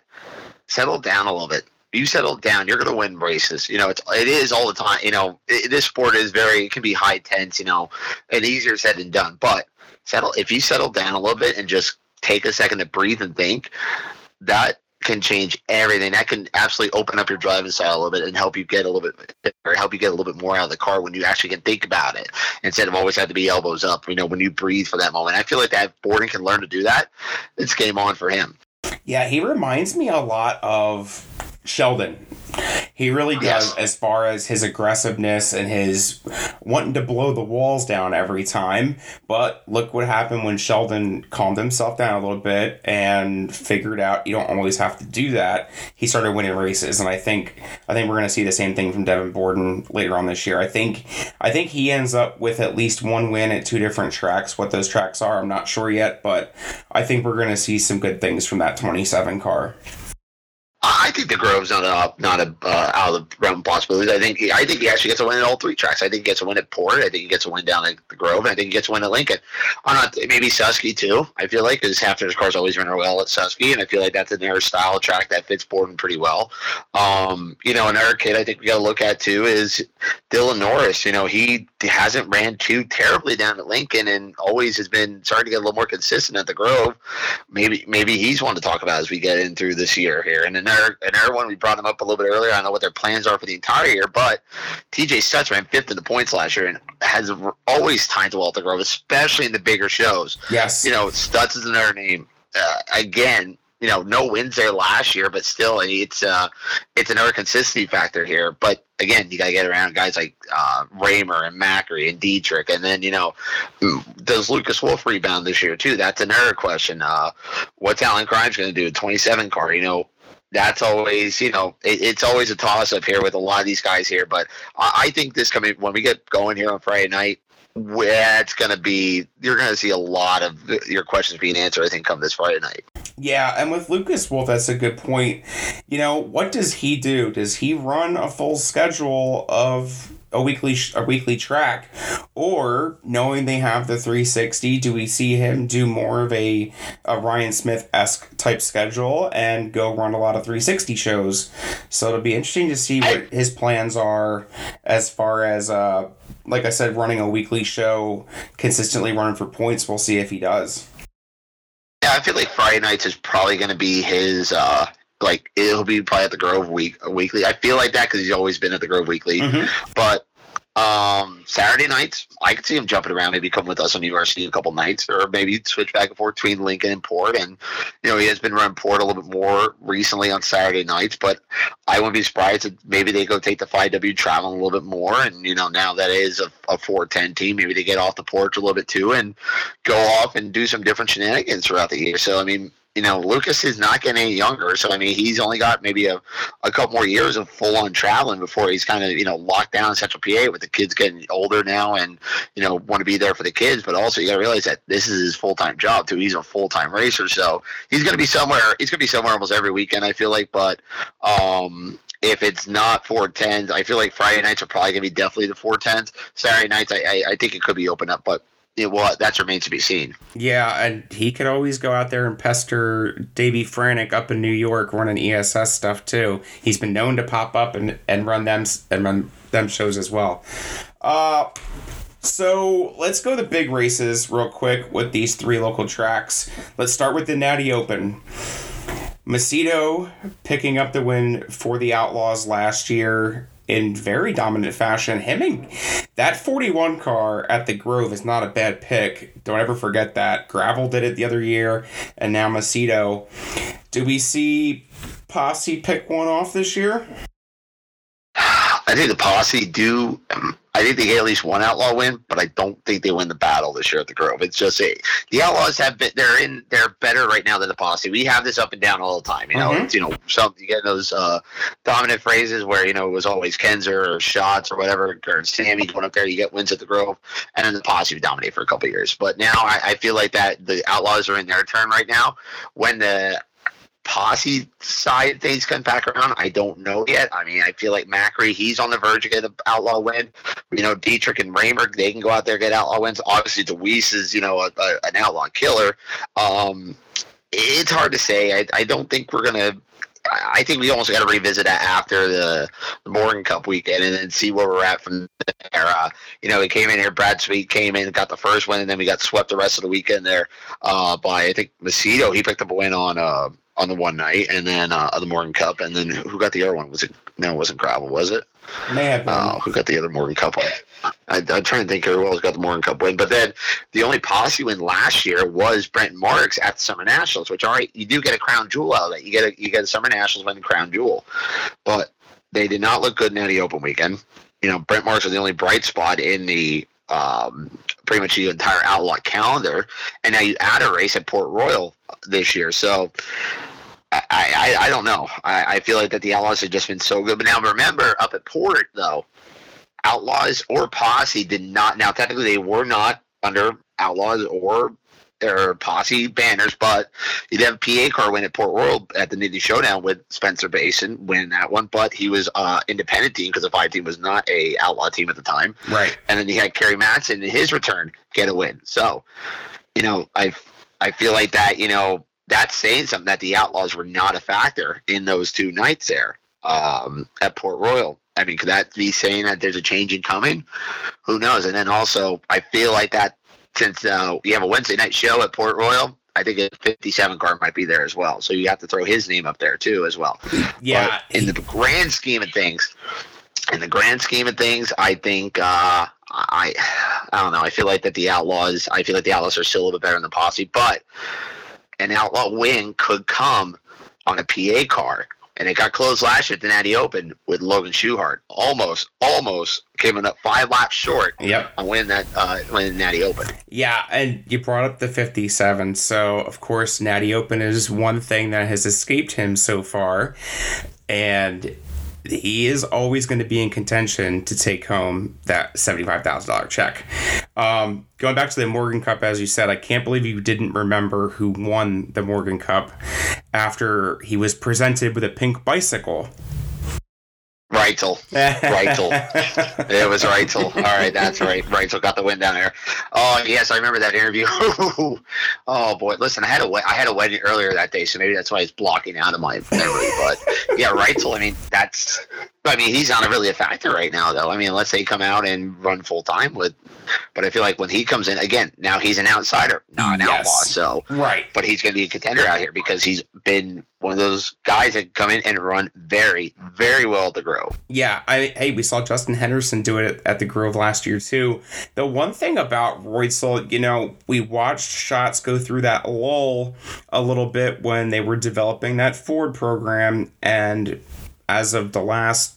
[SPEAKER 3] settle down a little bit you settle down, you're going to win races. You know, it's it is all the time. You know, it, this sport is very it can be high tense. You know, and easier said than done. But settle if you settle down a little bit and just take a second to breathe and think, that can change everything. That can absolutely open up your driving style a little bit and help you get a little bit or help you get a little bit more out of the car when you actually can think about it instead of always have to be elbows up. You know, when you breathe for that moment. I feel like that Borden can learn to do that. It's game on for him.
[SPEAKER 2] Yeah, he reminds me a lot of Sheldon. He really does yes. as far as his aggressiveness and his wanting to blow the walls down every time. But look what happened when Sheldon calmed himself down a little bit and figured out you don't always have to do that. He started winning races, and I think I think we're going to see the same thing from Devin Borden later on this year. I think I think he ends up with at least one win at two different tracks. What those tracks are, I'm not sure yet, but I think we're going to see some good things from that 27 car.
[SPEAKER 3] I think the Grove's not a not a uh, out of the realm of possibilities. I think he, I think he actually gets a win at all three tracks. I think he gets a win at Port. I think he gets a win down at the Grove. I think he gets a win at Lincoln. I'm not maybe Susky too. I feel like because half his cars always run well at Susky, and I feel like that's an air style track that fits Borden pretty well. Um, you know, another kid I think we got to look at too is Dylan Norris. You know, he hasn't ran too terribly down at Lincoln, and always has been starting to get a little more consistent at the Grove. Maybe maybe he's one to talk about as we get in through this year here, and then another another one we brought him up a little bit earlier. I don't know what their plans are for the entire year, but TJ Stutz ran fifth in the points last year and has always well at the Grove, especially in the bigger shows.
[SPEAKER 2] Yes,
[SPEAKER 3] you know Stutz is another name. Uh, again, you know, no wins there last year, but still, it's uh, it's another consistency factor here. But again, you got to get around guys like uh, Rahmer and Macri and Dietrich, and then you know, does Lucas Wolfe rebound this year too? That's another question. Uh, what's Alan Krimes going to do? Twenty seven car, you know. That's always, you know, it, it's always a toss up here with a lot of these guys here. But I, I think this coming when we get going here on Friday night, it's going to be, you're going to see a lot of your questions being answered, I think, come this Friday night.
[SPEAKER 2] Yeah, and with Lucas Wolfe, that's a good point. You know, what does he do? Does he run a full schedule of a weekly a weekly track or knowing they have the 360 do we see him do more of a, a ryan smith-esque type schedule and go run a lot of 360 shows? So it'll be interesting to see what I, his plans are as far as uh like i said running a weekly show consistently running for points. We'll see if he does.
[SPEAKER 3] Yeah i feel like friday nights is probably going to be his uh like it'll be probably at the Grove week weekly. I feel like that because he's always been at the Grove weekly. Mm-hmm. But um, Saturday nights, I could see him jumping around, maybe come with us on University a couple nights, or maybe switch back and forth between Lincoln and Port. And you know, he has been running Port a little bit more recently on Saturday nights, but I wouldn't be surprised if maybe they go take the 5W traveling a little bit more. And you know, now that is a, a 410 team, maybe they get off the porch a little bit too and go off and do some different shenanigans throughout the year. So I mean, you know, Lucas is not getting any younger. So, I mean, he's only got maybe a, a couple more years of full on traveling before he's kind of, you know, locked down in Central PA with the kids getting older now and, you know, want to be there for the kids. But also, you got to realize that this is his full time job, too. He's a full time racer. So he's going to be somewhere, he's going to be somewhere almost every weekend, I feel like. But, um, if it's not 410s, I feel like Friday nights are probably going to be definitely the 410s. Saturday nights, I, I, I think it could be open up, but it, that's remains to be seen.
[SPEAKER 2] Yeah, and he could always go out there and pester Davey Franek up in New York running ESS stuff too. He's been known to pop up and, and run them and run them shows as well. Uh, so let's go the big races real quick with these three local tracks. Let's start with the Natty Open. Macedo picking up the win for the Outlaws last year in very dominant fashion. Hemming, that 41 car at the Grove is not a bad pick. Don't ever forget that. Gravel did it the other year, and now Macedo. Do we see Posse pick one off this year?
[SPEAKER 3] I think the Posse do. Um, I think they get at least one outlaw win, but I don't think they win the battle this year at the Grove. It's just a, the Outlaws have been they're in they're better right now than the Posse. We have this up and down all the time. You know, mm-hmm. you know, some you get those uh, dominant phrases where you know it was always Kinser or Schatz or whatever or Sammy going up there. You get wins at the Grove, and then the Posse would dominate for a couple years. But now I, I feel like that the Outlaws are in their turn right now. When the posse side things come back around. I don't know yet. I mean, I feel like Macri, he's on the verge of getting an outlaw win. You know, Dietrich and Rahmer, they can go out there get outlaw wins. Obviously, Dewease is, you know, a, a, an outlaw killer. Um, it's hard to say. I, I don't think we're going to I think we almost got to revisit that after the, the Morgan Cup weekend and then see where we're at from there. Uh, you know, we came in here. Brad Sweet came in, got the first win, and then we got swept the rest of the weekend there uh, by I think Macedo. He picked up a win on uh, on the one night, and then uh, the Morgan Cup, and then who got the other one? Was it? No, it wasn't Gravel, was it?
[SPEAKER 2] Been.
[SPEAKER 3] Uh, who got the other Morgan Cup one? I, am trying to think who else got the Morgan Cup win. But then the only posse win last year was Brent Marks at the Summer Nationals, which all right, you do get a crown jewel out of it. You get a you get a Summer Nationals win, and crown jewel, but they did not look good in any Open weekend. You know, Brent Marks was the only bright spot in the um, pretty much the entire outlaw calendar, and now you add a race at Port Royal this year. So I, I, I don't know. I, I feel like that the Outlaws have just been so good. But now remember, up at Port though, Outlaws or Posse did not. Now technically they were not under Outlaws or their Posse banners, but you'd have PA car win at Port Royal at the Nittany Showdown with Spencer Bayston win that one. But he was uh, independent team because the five team was not a outlaw team at the time.
[SPEAKER 2] Right.
[SPEAKER 3] And then he had Kerry Madsen in his return get a win. So, you know, I I feel like that. You know, that's saying something that the Outlaws were not a factor in those two nights there um, at Port Royal. I mean, could that be saying that there's a change in coming? Who knows? And then also, I feel like that since uh, you have a Wednesday night show at Port Royal, I think a 57 car might be there as well. So you have to throw his name up there too, as well.
[SPEAKER 2] Yeah.
[SPEAKER 3] But in the grand scheme of things, in the grand scheme of things, I think uh, I I don't know. I feel like that the Outlaws. I feel like the Outlaws are still a little bit better than the Posse, but an outlaw win could come on a PA car. And it got closed last year at the Natty Open with Logan Schuchart. Almost, almost came up five laps short
[SPEAKER 2] yep.
[SPEAKER 3] on winning that uh, winning Natty Open.
[SPEAKER 2] Yeah, and you brought up the 57. So, of course, Natty Open is one thing that has escaped him so far. And he is always going to be in contention to take home that $75,000 check. Um, going back to the Morgan Cup, as you said, I can't believe you didn't remember who won the Morgan Cup after he was presented with a pink bicycle.
[SPEAKER 3] Reutzel. Reutzel. it was Reutzel. All right, that's right. Reutzel got the win down there. Oh yes, I remember that interview. oh boy, listen, I had a I had a wedding earlier that day, so maybe that's why it's blocking out of my memory. But yeah, Reutzel. I mean, that's. I mean, he's not really a factor right now, though. I mean, let's say come out and run full time with. But I feel like when he comes in again, now he's an outsider, not an yes. outlaw. So
[SPEAKER 2] right,
[SPEAKER 3] but he's going to be a contender out here because he's been one of those guys that come in and run very, very well at the Grove.
[SPEAKER 2] Yeah, I hey, we saw Justin Henderson do it at the Grove last year too. The one thing about Reutzel, you know, we watched Schatz go through that lull a little bit when they were developing that Ford program, and as of the last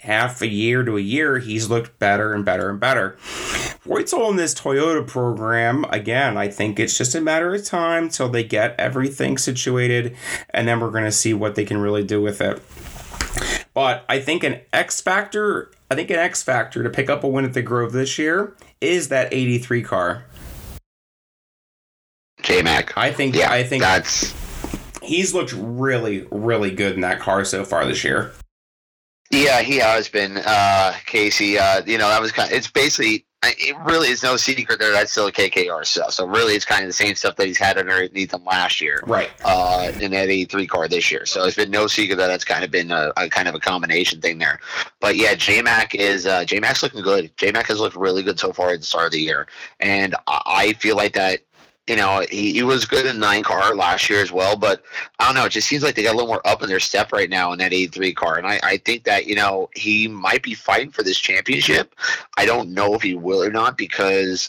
[SPEAKER 2] half a year to a year, he's looked better and better and better. Reutzel in this Toyota program, again, I think it's just a matter of time till they get everything situated, and then we're going to see what they can really do with it. But I think an X factor, I think an X factor to pick up a win at the Grove this year is that 83 car.
[SPEAKER 3] J Mac.
[SPEAKER 2] I think yeah, I think that's he's looked really, really good in that car so far this year.
[SPEAKER 3] Yeah, he has been, uh, Casey. Uh, you know, that was kind. Of, it's basically it really is no secret that that's still a KKR stuff. So really, it's kind of the same stuff that he's had underneath him last year,
[SPEAKER 2] right?
[SPEAKER 3] Uh, in that eighty-three car this year. So it's been no secret that that's kind of been a, a kind of a combination thing there. But yeah, JMac is uh, JMac's looking good. JMac has looked really good so far at the start of the year, and I feel like that you know, he, he was good in nine car last year as well, but I don't know. It just seems like they got a little more up in their step right now in that 83 car. And I, I think that, you know, he might be fighting for this championship. I don't know if he will or not because,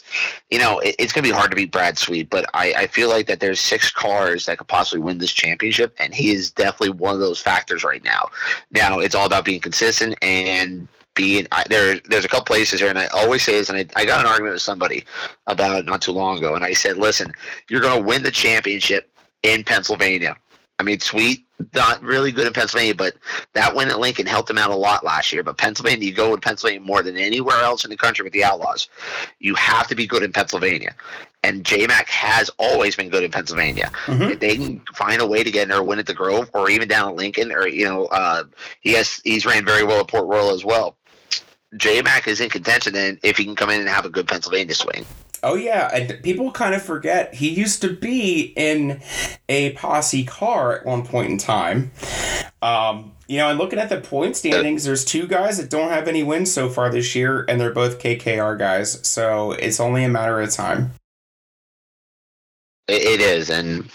[SPEAKER 3] you know, it, it's going to be hard to beat Brad Sweet, but I, I feel like that there's six cars that could possibly win this championship. And he is definitely one of those factors right now. Now, it's all about being consistent and being I, there. There's a couple places here, and I always say this. And I, I got an argument with somebody about it not too long ago, and I said, "Listen, you're going to win the championship in Pennsylvania. I mean, Sweet, not really good in Pennsylvania, but that win at Lincoln helped him out a lot last year. But Pennsylvania, you go with Pennsylvania more than anywhere else in the country with the Outlaws. You have to be good in Pennsylvania. And JMac has always been good in Pennsylvania. Mm-hmm. If they can find a way to get in there, win at the Grove, or even down at Lincoln, or you know, uh, he has he's ran very well at Port Royal as well. J Mac is in contention and if he can come in and have a good Pennsylvania swing.
[SPEAKER 2] Oh yeah, and people kind of forget he used to be in a posse car at one point in time. Um, you know, and looking at the point standings, there's two guys that don't have any wins so far this year, and they're both KKR guys. So it's only a matter of time.
[SPEAKER 3] It is, and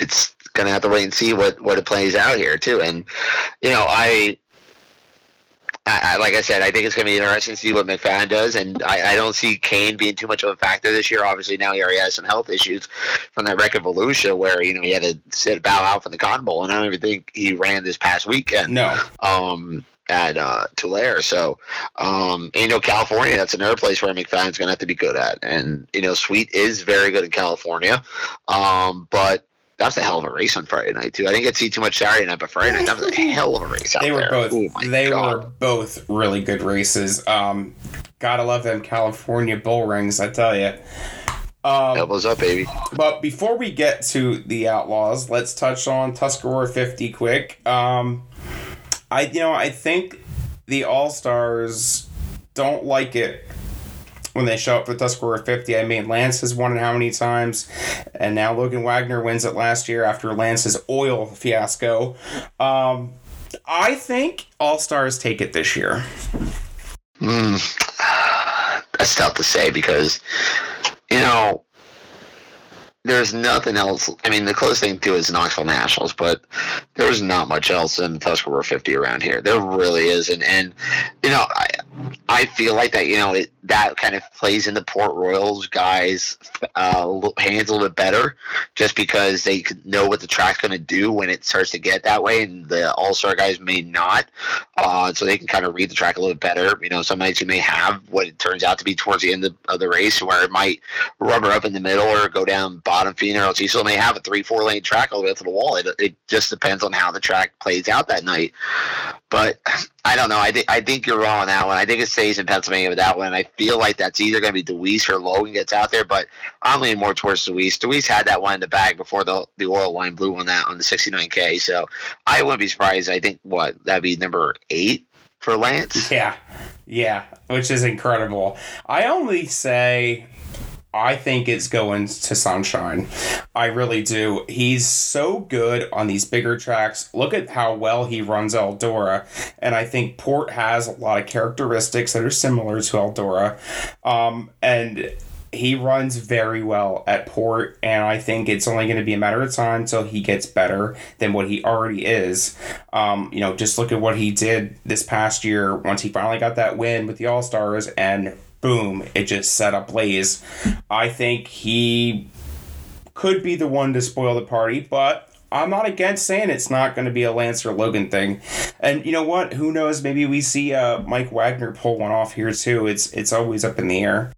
[SPEAKER 3] it's gonna have to wait and see what what it plays out here too. And you know, I I, like I said, I think it's going to be interesting to see what McFadden does, and I, I, don't see Kahne being too much of a factor this year. Obviously, now he already has some health issues from that wreck of Volusia, where you know he had to sit bow out from the Cotton Bowl, and I don't even think he ran this past weekend.
[SPEAKER 2] No.
[SPEAKER 3] Um, at uh, Tulare. So, um, you know, California, that's another place where McFadden's going to have to be good at. And, you know, Sweet is very good in California. Um, but that was a hell of a race on Friday night too. I didn't get to see too much Saturday night, but Friday night that was a hell of a race.
[SPEAKER 2] they were
[SPEAKER 3] there.
[SPEAKER 2] both. Oh they God. were both really good races. Um, gotta love them California bull rings, I tell you.
[SPEAKER 3] Um, Elbows up, baby.
[SPEAKER 2] But before we get to the Outlaws, let's touch on Tuscarora 50 quick. Um, I you know I think the All Stars don't like it when they show up for Tuscarora 50. I mean, Lance has won it how many times? And now Logan Wagner wins it last year after Lance's oil fiasco. Um, I think All Stars take it this year.
[SPEAKER 3] Mm, that's tough to say because, you know, there's nothing else. I mean, the closest thing to is Knoxville Nationals, but there's not much else in Tuscarora 50 around here. There really isn't. And, you know, I, I feel like that, you know, it, that kind of plays into Port Royal's guys' uh, hands a little bit better just because they know what the track's going to do when it starts to get that way. And the All Star guys may not. Uh, so they can kind of read the track a little bit better. You know, some nights you may have what it turns out to be towards the end of, of the race where it might rubber up in the middle or go down bottom feed, or else you still may have a three, four lane track all the way up to the wall. It, it just depends on how the track plays out that night. But I don't know. I think I think you're wrong on that one. I think it stays in Pennsylvania with that one. I feel like that's either going to be Dewease or Logan gets out there, but I'm leaning more towards Dewease. Dewease had that one in the bag before the the oil line blew on that on the 69K. So I wouldn't be surprised. I think what that'd be number eight for Lance.
[SPEAKER 2] Yeah, yeah, which is incredible. I only say I think it's going to Sunshine. I really do. He's so good on these bigger tracks. Look at how well he runs Eldora. And I think Port has a lot of characteristics that are similar to Eldora. Um, and he runs very well at Port, and I think it's only going to be a matter of time until he gets better than what he already is. Um, you know, just look at what he did this past year once he finally got that win with the All Stars, and boom, it just set up Blaze. I think he could be the one to spoil the party, but I'm not against saying it's not going to be a Lance or Logan thing. And you know what? Who knows? Maybe we see uh, Mike Wagner pull one off here too. It's it's always up in the air.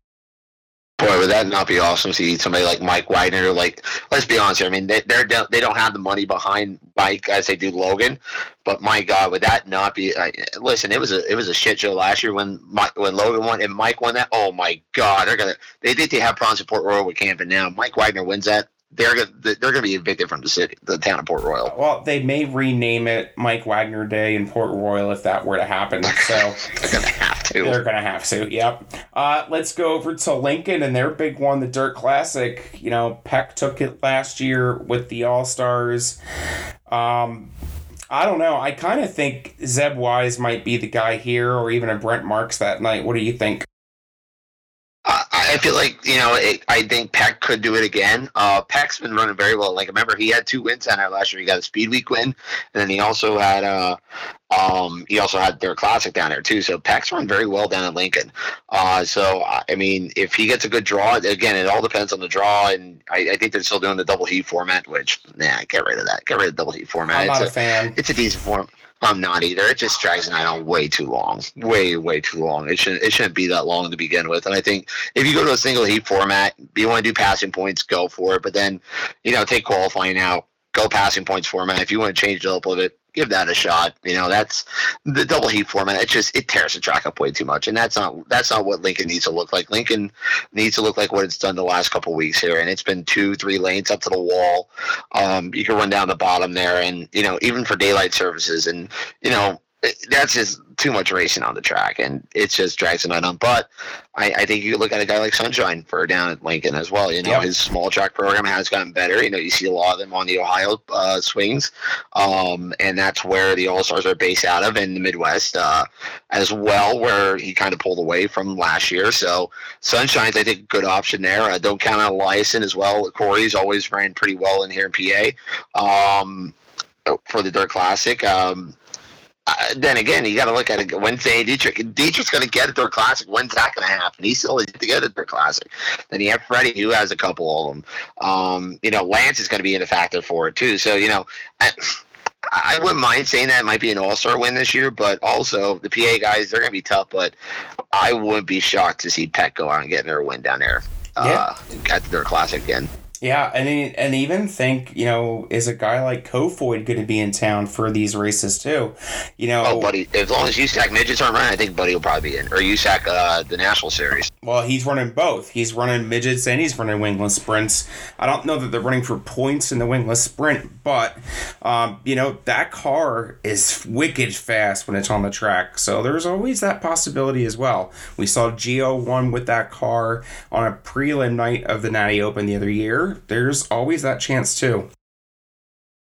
[SPEAKER 3] Boy, would that not be awesome to see somebody like Mike Wagner? Like, let's be honest here. I mean, they they're, they don't have the money behind Mike as they do Logan, but my God, would that not be? Uh, listen, it was a it was a shit show last year when Mike, when Logan won and Mike won that. Oh my God, they're gonna they think they have problems in Port Royal with Camp, and now Mike Wagner wins that they're gonna they're gonna be evicted from the city, the town of Port Royal.
[SPEAKER 2] Well, they may rename it Mike Wagner Day in Port Royal if that were to happen. So
[SPEAKER 3] they're gonna have to.
[SPEAKER 2] They're gonna have to. Yep. Uh, let's go over to Lincoln and their big one, the Dirt Classic. You know, Peck took it last year with the All Stars. Um, I don't know. I kind of think Zeb Wise might be the guy here, or even a Brent Marks that night. What do you think?
[SPEAKER 3] I feel like you know, it, I think Peck could do it again. Uh, Peck's been running very well. Like remember, he had two wins down there last year. He got a Speed Week win, and then he also had uh, um, he also had their Classic down there too. So Peck's run very well down at Lincoln. Uh, so I mean, if he gets a good draw, again, it all depends on the draw, and I, I think they're still doing the double heat format, which nah, get rid of that. Get rid of the double heat format.
[SPEAKER 2] I'm not
[SPEAKER 3] it's
[SPEAKER 2] a, a fan.
[SPEAKER 3] It's a decent form. I'm not either. It just drags night on way too long, way way too long. It shouldn't it shouldn't be that long to begin with. And I think if you go to a single heat format, you want to do passing points, go for it. But then, you know, take qualifying out, go passing points format. If you want to change it up a little bit, give that a shot. You know, that's the double heat format. It just it tears the track up way too much, and that's not that's not what Lincoln needs to look like. Lincoln needs to look like what it's done the last couple weeks here, and it's been two, three lanes up to the wall. Um, you can run down the bottom there, and you know even for daylight services, and you know that's just too much racing on the track, and it just drags night on. But I, I, think you look at a guy like Sunshine for down at Lincoln as well. You know, his small track program has gotten better. You know, you see a lot of them on the Ohio uh, swings, um, and that's where the All Stars are based out of in the Midwest uh, as well, where he kind of pulled away from last year. So Sunshine's, I think, a good option there. Uh, don't count on Eliason as well. Corey's always ran pretty well in here in PA um, for the Dirt Classic. Um, uh, then again, you got to look at it. Wednesday, Dietrich. Dietrich's going to get a Classic. When's that going to happen? He's still to get a Classic. Then you have Freddie, who has a couple of them. Um, you know, Lance is going to be in a factor for it too. So you know, I, I wouldn't mind saying that it might be an All Star win this year, but also the PA guys they're going to be tough. But I wouldn't be shocked to see Peck go out and get another win down there. Uh, yeah. at the Dirt Classic again.
[SPEAKER 2] Yeah, and and even think you know is a guy like Kofoid going to be in town for these races too? You know,
[SPEAKER 3] oh, buddy, as long as USAC midgets aren't running, I think Buddy will probably be in or USAC uh, the national series.
[SPEAKER 2] Well, he's running both. He's running midgets and he's running wingless sprints. I don't know that they're running for points in the wingless sprint, but um, you know that car is wicked fast when it's on the track. So there's always that possibility as well. We saw Gio won with that car on a prelim night of the Natty Open the other year there's always that chance too.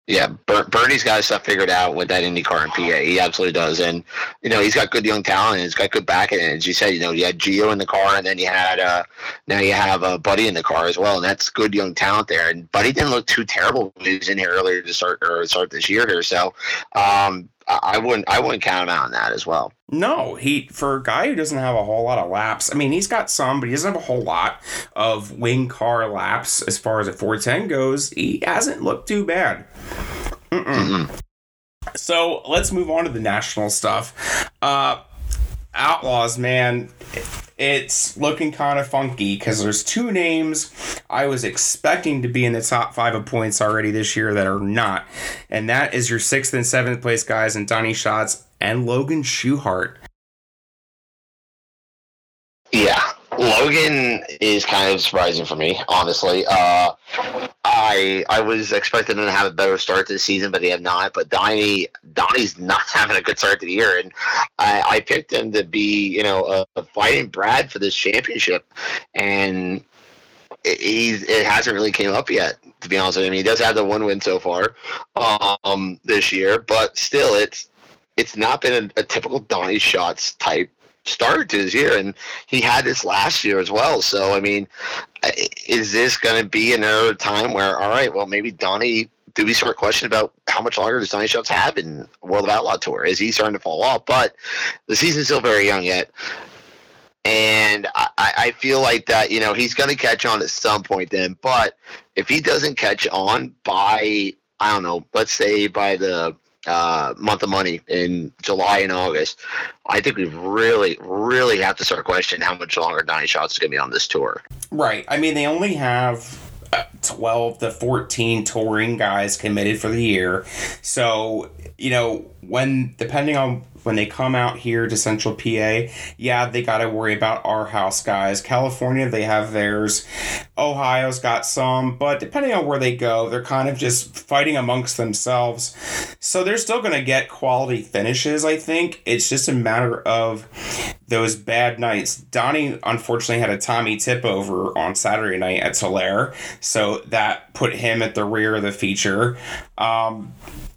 [SPEAKER 3] Yeah, Ber- Bernie's got his stuff figured out with that IndyCar and PA. He absolutely does, and you know he's got good young talent. and He's got good backing. and as you said, you know you had Gio in the car, and then you had uh, now you have a uh, Buddy in the car as well, and that's good young talent there. And Buddy didn't look too terrible when he was in here earlier to start or start this year here. So um, I wouldn't I wouldn't count him out on that as well.
[SPEAKER 2] No, he for a guy who doesn't have a whole lot of laps. I mean, he's got some, but he doesn't have a whole lot of wing car laps as far as a 410 goes. He hasn't looked too bad. Mm-mm. So let's move on to the national stuff. Uh, Outlaws, man, it's looking kind of funky because there's two names I was expecting to be in the top five of points already this year that are not, and that is your sixth and seventh place guys and Donny Schatz and Logan Schuchart.
[SPEAKER 3] Yeah, Logan is kind of surprising for me, honestly. Uh, I I was expecting him to have a better start to the season, but he have not. But Donnie Donnie's not having a good start to the year, and I, I picked him to be you know a, a fighting Brad for this championship, and he's it hasn't really came up yet. To be honest with you, I mean, he does have the one win so far um, this year, but still, it's it's not been a, a typical Donnie Schatz type start to his year, and he had this last year as well. So, I mean, is this going to be another time where, all right, well, maybe Donnie, do we start questioning about how much longer does Donnie Schatz have in World of Outlaw Tour? Is he starting to fall off? But the season's still very young yet. And I, I feel like that, you know, he's going to catch on at some point then. But if he doesn't catch on by, I don't know, let's say by the uh, month of money in July and August, I think we really, really have to start questioning how much longer Donnie Schatz is going to be on this tour.
[SPEAKER 2] Right. I mean, they only have uh, 12 to 14 touring guys committed for the year. So, you know, when, depending on when they come out here to Central PA, yeah, they got to worry about our house guys. California, they have theirs. Ohio's got some, but depending on where they go, they're kind of just fighting amongst themselves. So they're still going to get quality finishes, I think. It's just a matter of those bad nights. Donnie unfortunately had a Tommy tip over on Saturday night at Tulare, so that put him at the rear of the feature. Um,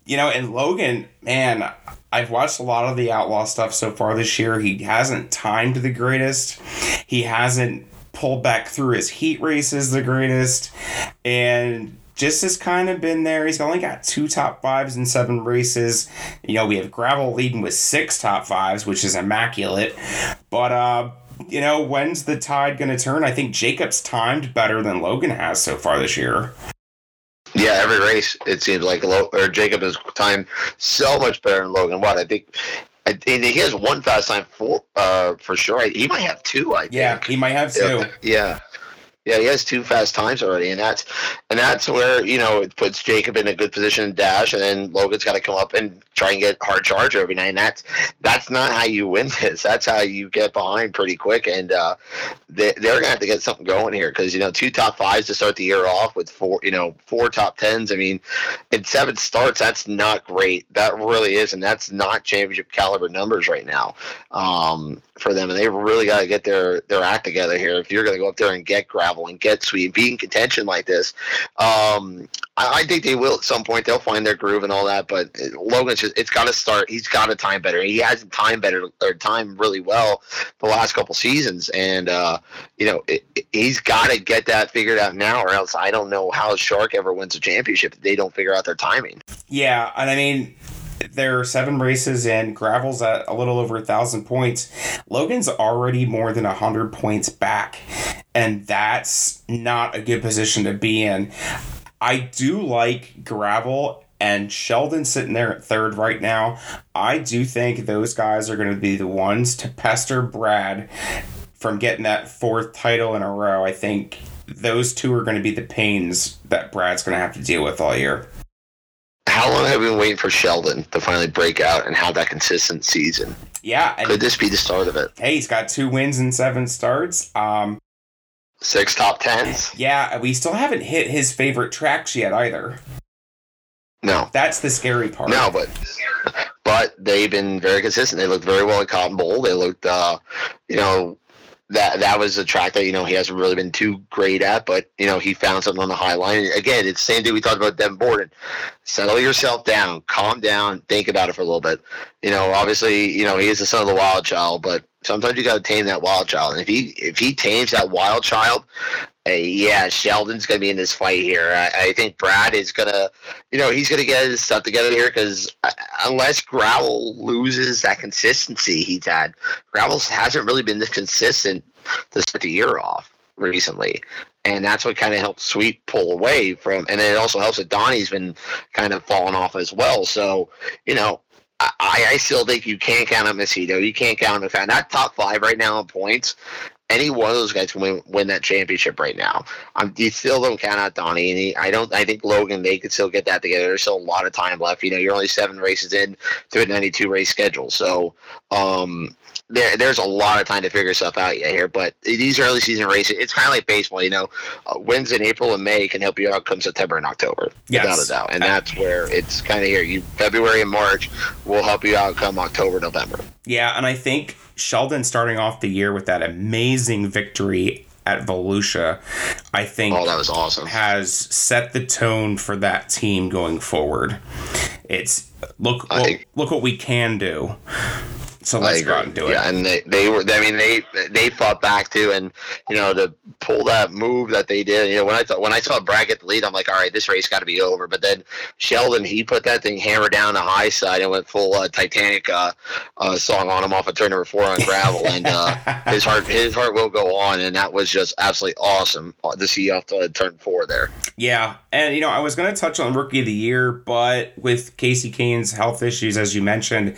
[SPEAKER 2] you know, and Logan, man, I've watched a lot of the outlaw stuff so far this year. He hasn't timed the greatest. He hasn't pulled back through his heat races the greatest. And just has kind of been there. He's only got two top fives in seven races. You know, we have Gravel leading with six top fives, which is immaculate. But uh you know, when's the tide going to turn? I think Jacob's timed better than Logan has so far this year.
[SPEAKER 3] Yeah, every race it seems like or Jacob has timed so much better than Logan. What I think, I think he has one fast time for uh for sure. He might have two. I
[SPEAKER 2] yeah,
[SPEAKER 3] think.
[SPEAKER 2] he might have two.
[SPEAKER 3] Yeah, yeah, he has two fast times already, and that's and that's where you know it puts Jacob in a good position to dash, and then Logan's got to come up and try and get hard charge every night. And that's that's not how you win this. That's how you get behind pretty quick, and uh, they, they're gonna have to get something going here because you know two top fives to start the year off with four you know four top tens. I mean, in seven starts, that's not great. That really is, and that's not championship caliber numbers right now um, for them, and they really got to get their their act together here if you're going to go up there and get gravel and get sweet be in contention like this. Um, I, I, think they will at some point. They'll find their groove and all that. But Logan's just it's got to start. He's got to time better. He hasn't time better or time really well the last couple seasons, and uh, you know it, it, he's got to get that figured out now, or else I don't know how Shark ever wins a championship if they don't figure out their timing.
[SPEAKER 2] Yeah, and I mean there are seven races and gravel's at a little over a thousand points logan's already more than a hundred points back and that's not a good position to be in. I do like gravel and Sheldon sitting there at third right now. I do think those guys are going to be the ones to pester Brad from getting that fourth title in a row. I think those two are going to be the pains that Brad's going to have to deal with all year.
[SPEAKER 3] How long have we been waiting for Sheldon to finally break out and have that consistent season?
[SPEAKER 2] Yeah,
[SPEAKER 3] could this be the start of it?
[SPEAKER 2] Hey, he's got two wins and seven starts. Um,
[SPEAKER 3] Six top tens.
[SPEAKER 2] Yeah, we still haven't hit his favorite tracks yet either.
[SPEAKER 3] No.
[SPEAKER 2] That's the scary part.
[SPEAKER 3] No, but but they've been very consistent. They looked very well at Cotton Bowl. They looked uh, you know, that that was a track that you know he hasn't really been too great at, but you know he found something on the high line. again, it's the same thing we talked about Devin Borden. Settle yourself down, calm down, think about it for a little bit. You know, obviously, you know he is the son of the wild child, but sometimes you got to tame that wild child. And if he if he tames that wild child, uh, yeah, Sheldon's to be in this fight here. I, I, think Brad is to, you know, he's to get his stuff together here because uh, unless Gravel loses that consistency he's had, Gravel hasn't really been this consistent to start the year off recently. And that's what kind of helps Sweet pull away from, and it also helps that Donnie's been kind of falling off as well. So, you know, I, I still think you can't count on Macedo. You can't count on that top five right now in points any one of those guys can win, win that championship right now. Um, you still don't count out Donnie, and he, I don't. I think Logan they could still get that together. There's still a lot of time left. You know, you're only seven races in to a 92 race schedule, so um, there, there's a lot of time to figure stuff out yet here. But these early season races, it's kind of like baseball. You know, uh, wins in April and May can help you out come September and October,
[SPEAKER 2] Yes.
[SPEAKER 3] without a doubt. And that's where it's kind of here. You February and March will help you out come October, November.
[SPEAKER 2] Yeah, and I think Sheldon starting off the year with that amazing victory at Volusia, I think
[SPEAKER 3] Oh, that was awesome.
[SPEAKER 2] has set the tone for that team going forward. It's look look what we can do. So let's go out and do it.
[SPEAKER 3] Yeah, and they, they were. I mean, they they fought back too, and you know to pull that move that they did. You know, when I thought when I saw Brad get the lead, I'm like, all right, this race got to be over. But then Sheldon, he put that thing hammer down the high side and went full uh, Titanic uh, uh, song on him off of turn number four on gravel, and uh, his heart his heart will go on, and that was just absolutely awesome uh, to see off the turn four there.
[SPEAKER 2] Yeah, and you know, I was going to touch on rookie of the year, but with Kasey Kahne's health issues, as you mentioned,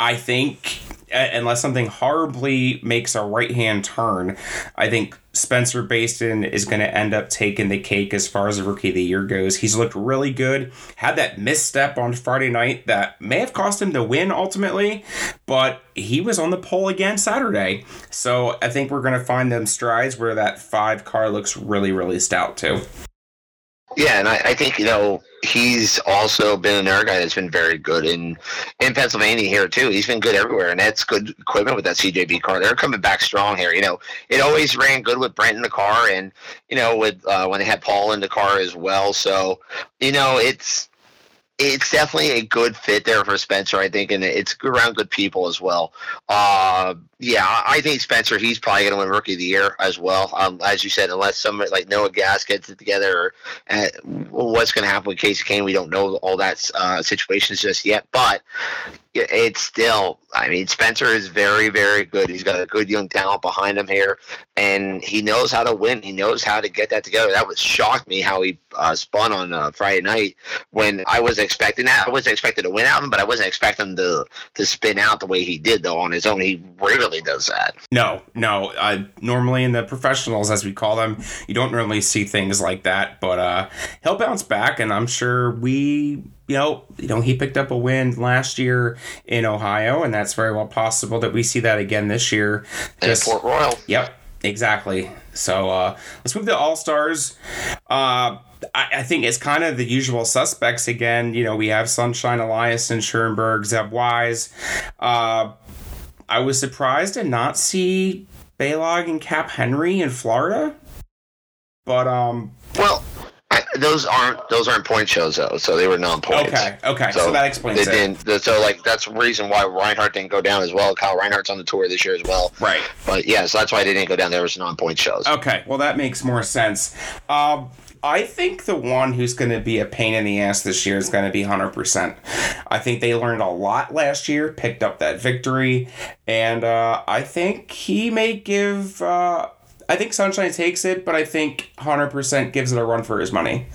[SPEAKER 2] I think unless something horribly makes a right hand turn, I think Spencer Bayston is going to end up taking the cake as far as the rookie of the year goes. He's looked really good. Had that misstep on Friday night that may have cost him the win ultimately, but he was on the pole again Saturday. So I think we're going to find them strides where that five car looks really, really stout too.
[SPEAKER 3] Yeah, and I, I think you know he's also been another guy that's been very good in in Pennsylvania here too. He's been good everywhere, and that's good equipment with that CJB car. They're coming back strong here. You know, it always ran good with Brent in the car, and you know with uh, when they had Paul in the car as well. So you know it's it's definitely a good fit there for Spencer, I think, and it's around good people as well. Uh, yeah, I think Spencer, he's probably going to win Rookie of the Year as well. Um, as you said, unless somebody like Noah Gass gets it together, or uh, what's going to happen with Kasey Kahne, we don't know all that uh, situations just yet. But it's still, I mean, Spencer is very, very good. He's got a good young talent behind him here, and he knows how to win. He knows how to get that together. That was shocked me how he uh, spun on uh, Friday night when I was expecting that. I wasn't expecting to win out him, but I wasn't expecting to to spin out the way he did though on his own. He rarely does that.
[SPEAKER 2] No, no. Uh, normally in the professionals, as we call them, you don't normally see things like that. But uh, he'll bounce back, and I'm sure we, you know, you know, he picked up a win last year in Ohio, and that's very well possible that we see that again this year. Just-
[SPEAKER 3] Port Royal.
[SPEAKER 2] Yep, exactly. So uh, let's move to All Stars. Uh, I, I think it's kind of the usual suspects again. You know, we have Sunshine Elias and Schuerenberg, Zeb Wise. Uh, I was surprised to not see Baylog and Cap Henry in Florida, but um,
[SPEAKER 3] Well, I, those aren't those aren't point shows though, so they were non-points.
[SPEAKER 2] okay, okay, so,
[SPEAKER 3] So
[SPEAKER 2] that
[SPEAKER 3] They
[SPEAKER 2] explains it.
[SPEAKER 3] didn't. So like that's the reason why Reinhardt didn't go down as well. Kyle Reinhardt's on the tour this year as well.
[SPEAKER 2] Right.
[SPEAKER 3] But yeah, so that's why they didn't go down. There was non-point shows.
[SPEAKER 2] Okay, well that makes more sense. Um, I think the one who's going to be a pain in the ass this year is going to be hundred percent. I think they learned a lot last year, picked up that victory, and uh, I think he may give. Uh, I think Sunshine takes it, but I think hundred percent gives it a run for his money.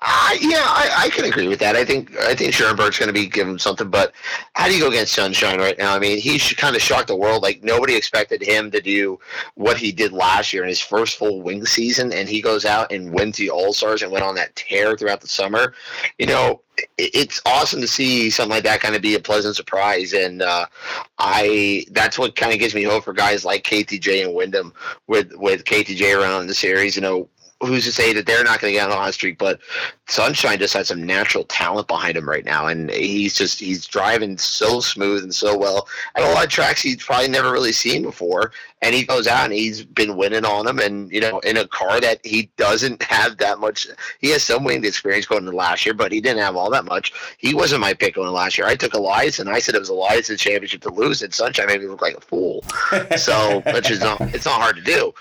[SPEAKER 3] Uh, yeah, I, I can agree with that. I think I think Schuerenberg's going to be given something, but how do you go against Sunshine right now? I mean, he kind of shocked the world. Like nobody expected him to do what he did last year in his first full wing season, and he goes out and wins the All Stars and went on that tear throughout the summer. You know, it, it's awesome to see something like that kind of be a pleasant surprise, and uh, I that's what kind of gives me hope for guys like KTJ and Wyndham with with KTJ around in the series. You know, who's to say that they're not going to get on a hot streak? But Sunshine just has some natural talent behind him right now, and he's just he's driving so smooth and so well at a lot of tracks he's probably never really seen before. And he goes out and he's been winning on them, and you know, in a car that he doesn't have that much. He has some winning experience going into last year, but he didn't have all that much. He wasn't my pick going last year. I took Elias, and I said it was Elias' championship to lose, and Sunshine made me look like a fool. So, which is not it's not hard to do,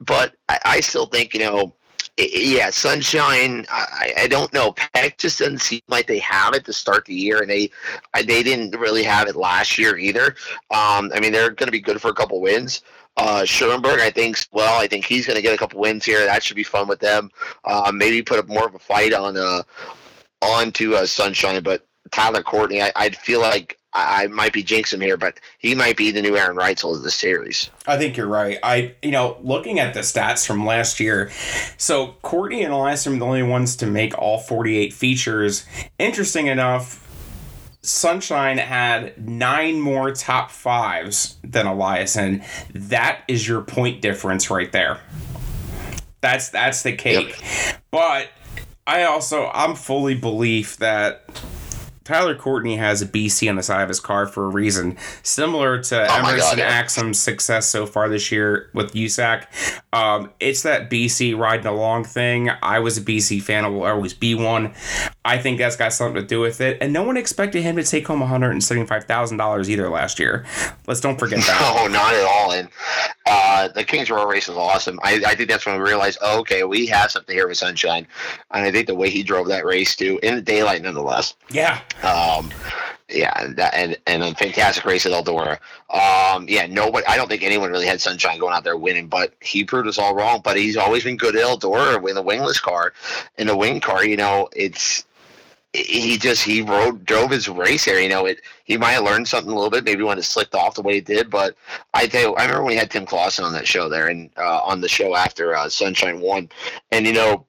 [SPEAKER 3] but I, I still think you know yeah, Sunshine. I, I don't know. Peck just doesn't seem like they have it to start the year, and they they didn't really have it last year either. Um, I mean, they're going to be good for a couple wins. Uh, Schuerenberg, I think, well, I think he's going to get a couple wins here. That should be fun with them. Uh, maybe put up more of a fight on uh, onto uh, Sunshine, but Tyler Courtney, I, I'd feel like I, I might be jinxing him here, but he might be the new Aaron Reutzel of the series.
[SPEAKER 2] I think you're right. I, you know, looking at the stats from last year, so Courtney and Elias are the only ones to make all 48 features. Interesting enough, Sunshine had nine more top fives than Elias, and that is your point difference right there. That's that's the cake. Yep. But I also I'm fully belief that Tyler Courtney has a BC on the side of his car for a reason, similar to oh Emerson God, yeah. Axsom's success so far this year with USAC. Um, it's that BC riding along thing. I was a BC fan. I will always be one. I think that's got something to do with it. And no one expected him to take home $175,000 either last year. Let's don't forget that.
[SPEAKER 3] No, not at all. And uh, the Kings Royal race was awesome. I, I think that's when we realized, oh, okay, we have something here with Sunshine. And I think the way he drove that race, too, in the daylight nonetheless.
[SPEAKER 2] Yeah.
[SPEAKER 3] Um, yeah, that, and and a fantastic race at Eldora. Um, yeah, nobody. I don't think anyone really had Sunshine going out there winning, but he proved us all wrong. But he's always been good at Eldora with a wingless car. In a wing car, you know, it's he just he rode drove his race there. You know, it he might have learned something a little bit, maybe when it slicked off the way it did. But I tell you, I remember when we had Tim Clauson on that show there, and uh, on the show after uh, Sunshine won, and you know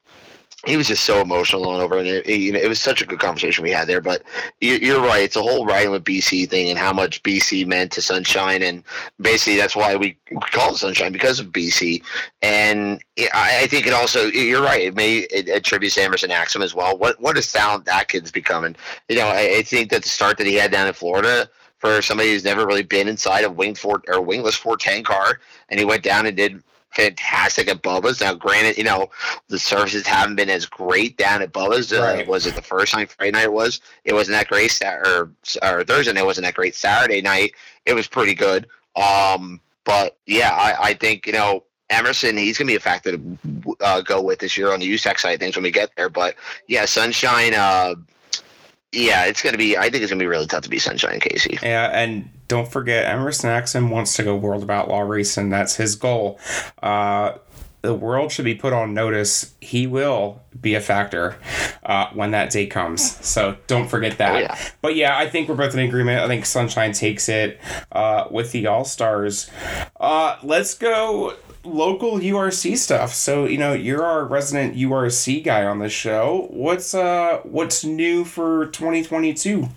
[SPEAKER 3] he was just so emotional going over, and it, it, you know, it was such a good conversation we had there. But you, are right; it's a whole riding with BC thing, and how much BC meant to Sunshine, and basically that's why we call it Sunshine because of BC. And I, I think it also, you're right; it may it to Emerson Axsom as well. What what a sound that kid's becoming. You know, I, I think that the start that he had down in Florida for somebody who's never really been inside a wing fort or wingless 410 car, and he went down and did fantastic at Bubba's. Now, granted, you know the services haven't been as great down at Bubba's. Uh, was it the first time Friday night was? It wasn't that great. or, or Thursday night wasn't that great. Saturday night it was pretty good. Um, but yeah, I, I think you know Emerson, he's going to be a factor to uh, go with this year on the USAC side of things when we get there. But yeah, Sunshine, uh, yeah, it's going to be. I think it's going to be really tough to be Sunshine Casey.
[SPEAKER 2] Yeah, and don't forget, Emerson Axsom wants to go World of Outlaw racing. That's his goal. Uh, the world should be put on notice. He will be a factor uh, when that day comes. So don't forget that. Oh, yeah. But yeah, I think we're both in agreement. I think Sunshine takes it uh, with the All Stars. Uh, let's go local URC stuff. So you know you're our resident URC guy on the show. What's uh what's new for 2022?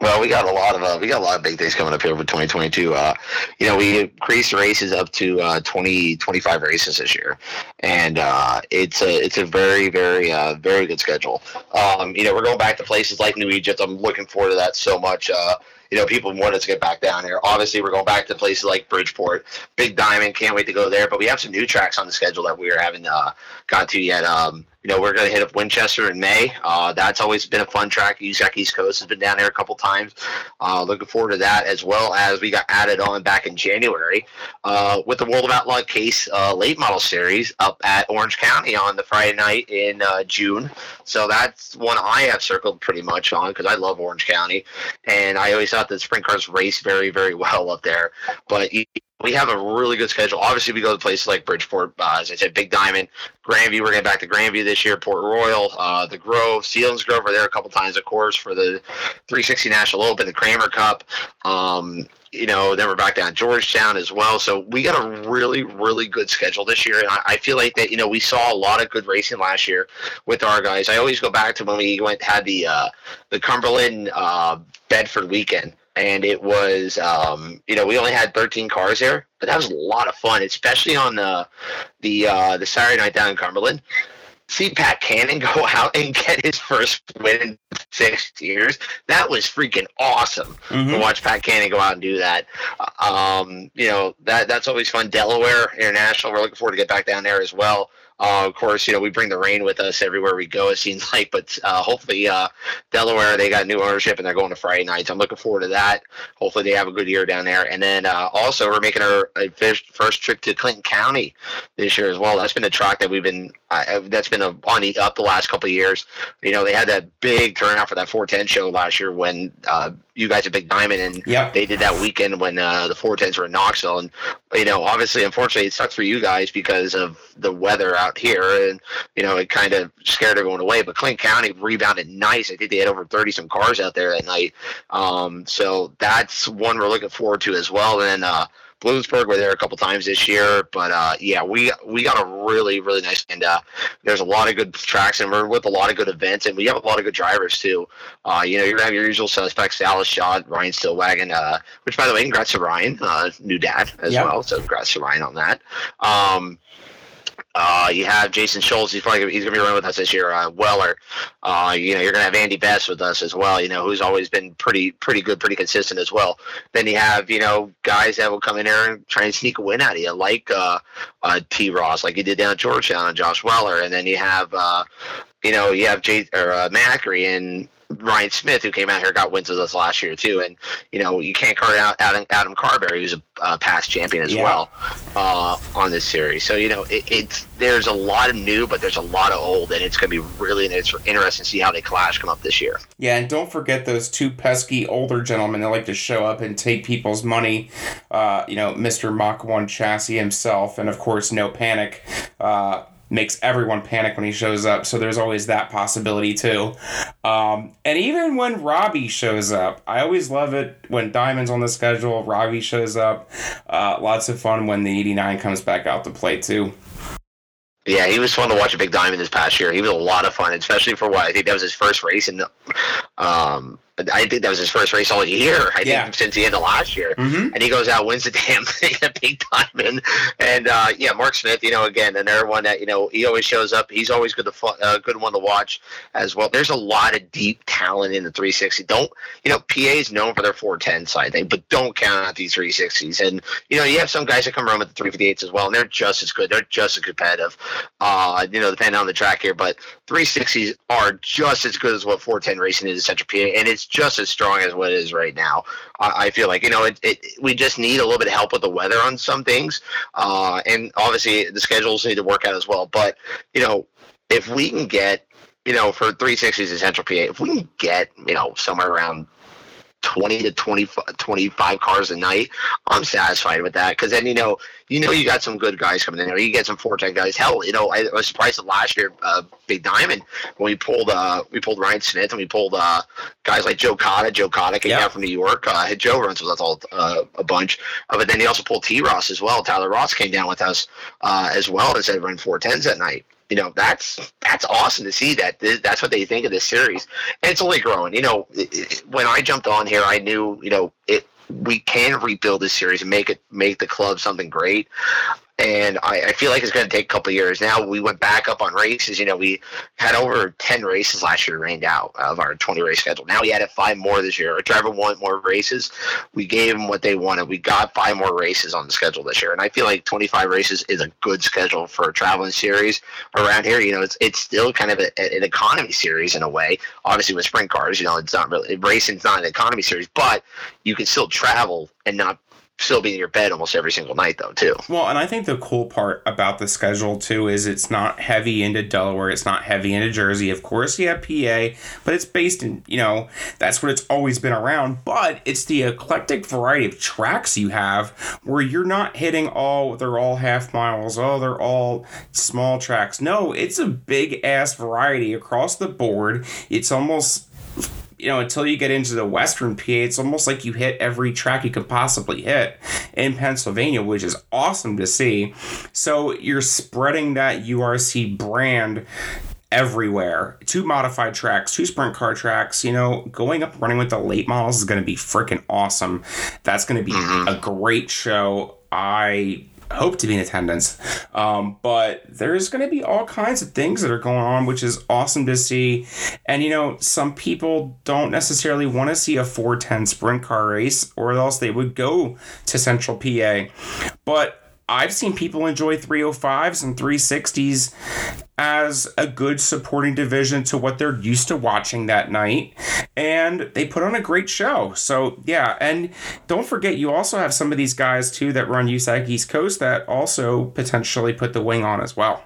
[SPEAKER 3] Well, we got a lot of uh, we got a lot of big things coming up here for 2022. Uh, you know, we increased races up to uh, 20, 25 races this year, and uh, it's a it's a very very uh, very good schedule. Um, you know, we're going back to places like New Egypt. I'm looking forward to that so much. Uh, you know, people want us to get back down here. Obviously, we're going back to places like Bridgeport, Big Diamond. Can't wait to go there. But we have some new tracks on the schedule that we are haven't uh, got to yet. Um, you know, we're going to hit up Winchester in May. Uh, that's always been a fun track. USAC East Coast has been down there a couple times. Uh, looking forward to that, as well as we got added on back in January uh, with the World of Outlaw Case uh, late model series up at Orange County on the Friday night in uh, June. So that's one I have circled pretty much on because I love Orange County, and I always thought that sprint cars race very, very well up there. But we have a really good schedule. Obviously, we go to places like Bridgeport, uh, as I said, Big Diamond, Grandview. We're getting back to Grandview this year. Port Royal, uh, the Grove, Selinsgrove are there a couple times, of course, for the 360 National Open, the Kramer Cup. Um, you know, then we're back down Georgetown as well. So we got a really, really good schedule this year, and I, I, feel like that. You know, we saw a lot of good racing last year with our guys. I always go back to when we went had the uh, the Cumberland uh, Bedford weekend and it was um, you know we only had 13 cars there, but that was a lot of fun, especially on the the uh, the Saturday night down in Cumberland. See Pat Cannon go out and get his first win in six years. That was freaking awesome mm-hmm. to watch Pat Cannon go out and do that. Um, you know that that's always fun. Delaware International, we're looking forward to get back down there as well. Uh, of course, you know we bring the rain with us everywhere we go. It seems like, but uh, hopefully uh, Delaware they got new ownership and they're going to Friday nights. I'm looking forward to that. Hopefully they have a good year down there. And then uh, also we're making our first trip to Clinton County this year as well. That's been a track that we've been that's been a, on the up the last couple of years. You know they had that big turnout for that 410 show last year when uh, you guys at Big Diamond, and
[SPEAKER 2] Yep.
[SPEAKER 3] they did that weekend when uh, the 410s were in Knoxville. And you know, obviously, unfortunately, it sucks for you guys because of the weather out here, and you know, it kind of scared everyone away. But Clinton County rebounded nice. I think they had over 30 some cars out there that night. Um, so that's one we're looking forward to as well. And uh, Bloomsburg were there a couple times this year, but uh, yeah, we we got a really really nice and uh, there's a lot of good tracks and we're with a lot of good events and we have a lot of good drivers too. Uh, you know, you're gonna have your usual suspects: Dallas Schott, Ryan Stillwaggon. Uh, which by the way, congrats to Ryan, uh, new dad as
[SPEAKER 2] Yep.
[SPEAKER 3] well. So congrats to Ryan on that. Um, uh, you have Jason Schultz. He's probably he's gonna be running with us this year. Uh, Weller. Uh, you know, you're gonna have Andy Best with us as well. You know, who's always been pretty pretty good, pretty consistent as well. Then you have you know guys that will come in there and try and sneak a win out of you, like uh, uh, T. Ross, like he did down at Georgetown, and Josh Weller. And then you have uh, you know you have Jay or uh, Macri and Ryan Smith, who came out here, got wins with us last year too, and you know you can't card out Adam, Adam Carberry, who's a uh, past champion as
[SPEAKER 2] Yeah.
[SPEAKER 3] well uh, on this series. So you know it, it's there's a lot of new, but there's a lot of old, and it's going to be really it's interesting to see how they clash come up this year.
[SPEAKER 2] Yeah, and don't forget those two pesky older gentlemen that like to show up and take people's money. Uh, you know, Mr. Mach 1 Chassis himself, and of course, No Panic. Uh, makes everyone panic when he shows up, so there's always that possibility too. Um, and even when Robbie shows up, I always love it when Diamond's on the schedule, Robbie shows up. Uh, lots of fun when the 89 comes back out to play too.
[SPEAKER 3] Yeah, he was fun to watch a big diamond this past year. He was a lot of fun, especially for what I think that was his first race, and um, I think that was his first race all year. I
[SPEAKER 2] Yeah.
[SPEAKER 3] think since the end of last year.
[SPEAKER 2] Mm-hmm.
[SPEAKER 3] and he goes out wins the damn thing at Big Diamond. And uh, yeah, Mark Smith, you know, again another one that you know he always shows up. He's always good to fu- uh, good one to watch as well. There's a lot of deep talent in the 360. Don't you know? PA is known for their 410 side thing, but don't count out these 360s. And you know, you have some guys that come around with the 358s as well, and they're just as good. They're just as competitive. Uh, you know, depending on the track here, but 360s are just as good as what 410 racing is in Central PA, and it's just as strong as what it is right now. I, I feel like you know it, it. We just need a little bit of help with the weather on some things, uh, and obviously the schedules need to work out as well. But you know, if we can get you know for 360s in Central PA, if we can get you know somewhere around 20 to 25, 25 cars a night, I'm satisfied with that. Because then you know, you know, you got some good guys coming in there. You get some 410 guys. Hell, you know, I was surprised that last year, uh, Big Diamond, when we pulled, uh, we pulled Ryan Smith and we pulled uh, guys like Joe Cotta. Joe Cotta came
[SPEAKER 2] Yeah.
[SPEAKER 3] down from New York. Uh, Joe runs with us all uh, a bunch. Uh, but then he also pulled T Ross as well. Tyler Ross came down with us uh, as well and said run 410s that night. You know that's that's awesome to see that that's what they think of this series, and it's only growing. You know, when I jumped on here, I knew you know it. We can rebuild this series and make it make the club something great. And I, I feel like it's going to take a couple years. Now we went back up on races. You know, we had over ten races last year rained out of our twenty race schedule. Now we added five more this year. Our driver wanted more races. We gave them what they wanted. We got five more races on the schedule this year, and I feel like twenty five races is a good schedule for a traveling series around here. You know, it's it's still kind of a, an economy series in a way. Obviously, with sprint cars, you know, it's not really racing's not an economy series, but you can still travel and not still be in your bed almost every single night though too.
[SPEAKER 2] Well, and I think the cool part about the schedule too is it's not heavy into Delaware, it's not heavy into Jersey. Of course, you have PA, but it's based in, you know, that's what it's always been around. But it's the eclectic variety of tracks you have where you're not hitting all, they're all half miles, oh, they're all small tracks. No, it's a big ass variety across the board. It's almost you know, until you get into the Western PA, it's almost like you hit every track you could possibly hit in Pennsylvania, which is awesome to see. So you're spreading that URC brand everywhere. Two modified tracks, two sprint car tracks, you know, going up running with the late models is going to be freaking awesome. That's going to be mm-hmm. a great show. I hope to be in attendance. Um, but there's going to be all kinds of things that are going on, which is awesome to see. And, you know, some people don't necessarily want to see a 410 sprint car race, or else they would go to Central PA. But I've seen people enjoy 305s and 360s as a good supporting division to what they're used to watching that night. And they put on a great show. So, yeah. And don't forget, you also have some of these guys, too, that run USAC East Coast that also potentially put the wing on as well.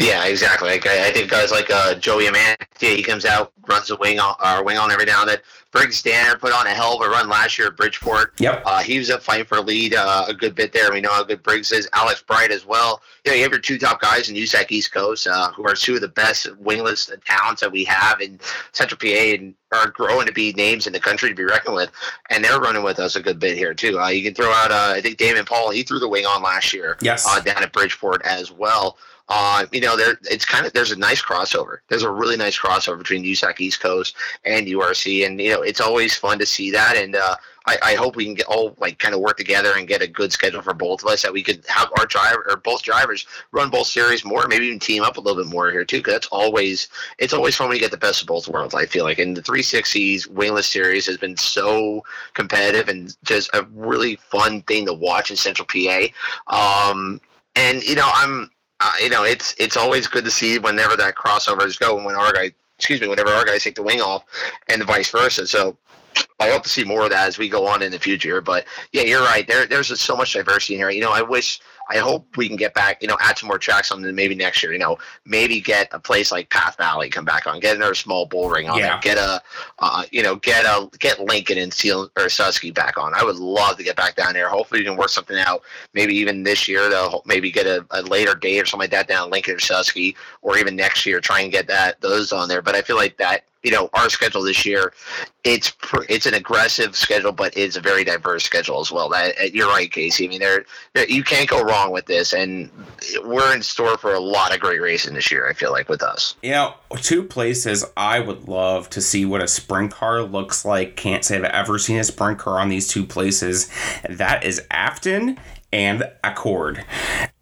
[SPEAKER 3] Yeah, exactly. Like, I, I think guys like uh, Joey Aman yeah, he comes out, runs the wing on, uh, wing on every now and then. Briggs Danner put on a hell of a run last year at Bridgeport.
[SPEAKER 2] Yep.
[SPEAKER 3] Uh, he was up fighting for a lead uh, a good bit there. We know how good Briggs is. Alex Bright as well. You know, you have your two top guys in USAC East Coast, uh, who are two of the best wingless talents that we have in Central PA and are growing to be names in the country to be reckoned with. And they're running with us a good bit here too. Uh, you can throw out, uh, I think Damon Paul. He threw the wing on last year.
[SPEAKER 2] Yes.
[SPEAKER 3] Uh, down at Bridgeport as well. Uh, you know, there it's kind of there's a nice crossover. There's a really nice crossover between USAC East Coast and URC, and you know, it's always fun to see that. And uh, I, I hope we can get all like kind of work together and get a good schedule for both of us that we could have our driver or both drivers run both series more, maybe even team up a little bit more here too. Because that's always it's always fun when you get the best of both worlds. I feel like, and the 360s wingless series has been so competitive and just a really fun thing to watch in Central PA. Um, and you know, I'm uh, you know, it's it's always good to see whenever that crossovers go and when our guy, excuse me, whenever our guys take the wing off, and vice versa. So I hope to see more of that as we go on in the future. But yeah, you're right. There, there's just so much diversity in here. You know, I wish, I hope we can get back. You know, add some more tracks on maybe next year. You know, maybe get a place like Path Valley come back on, get another small bull ring on
[SPEAKER 2] Yeah.
[SPEAKER 3] it, get a, uh, you know, get a get Lincoln and Seal or Susky back on. I would love to get back down there. Hopefully, we can work something out. Maybe even this year, they'll maybe get a, a later date or something like that down Lincoln or Susky, or even next year, try and get that those on there. But I feel like that you know our schedule this year it's pr- it's an aggressive schedule but it's a very diverse schedule as well that uh, you're right casey i mean there you can't go wrong with this and we're in store for a lot of great racing this year i feel like with us
[SPEAKER 2] You know, two places I would love to see what a sprint car looks like. Can't say I've ever seen a sprint car on these two places. That is Afton and Accord.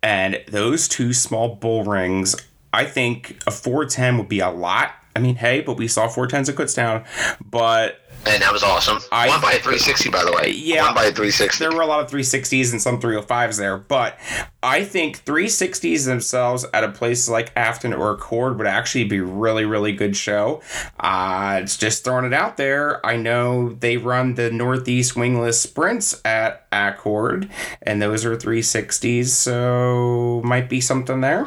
[SPEAKER 2] And those two small bull rings, I think a 410 would be a lot. I mean, hey, but we saw 410s at Kutztown. But
[SPEAKER 3] and that was awesome
[SPEAKER 2] I-
[SPEAKER 3] one by a 360 by the way
[SPEAKER 2] Yeah.
[SPEAKER 3] one by a 360
[SPEAKER 2] there were a lot of 360s and some 305s there, but I think 360s themselves at a place like Afton or Accord would actually be really, really good show. Uh, it's just throwing it out there. I know they run the Northeast Wingless Sprints at Accord, and those are 360s, so might be something there.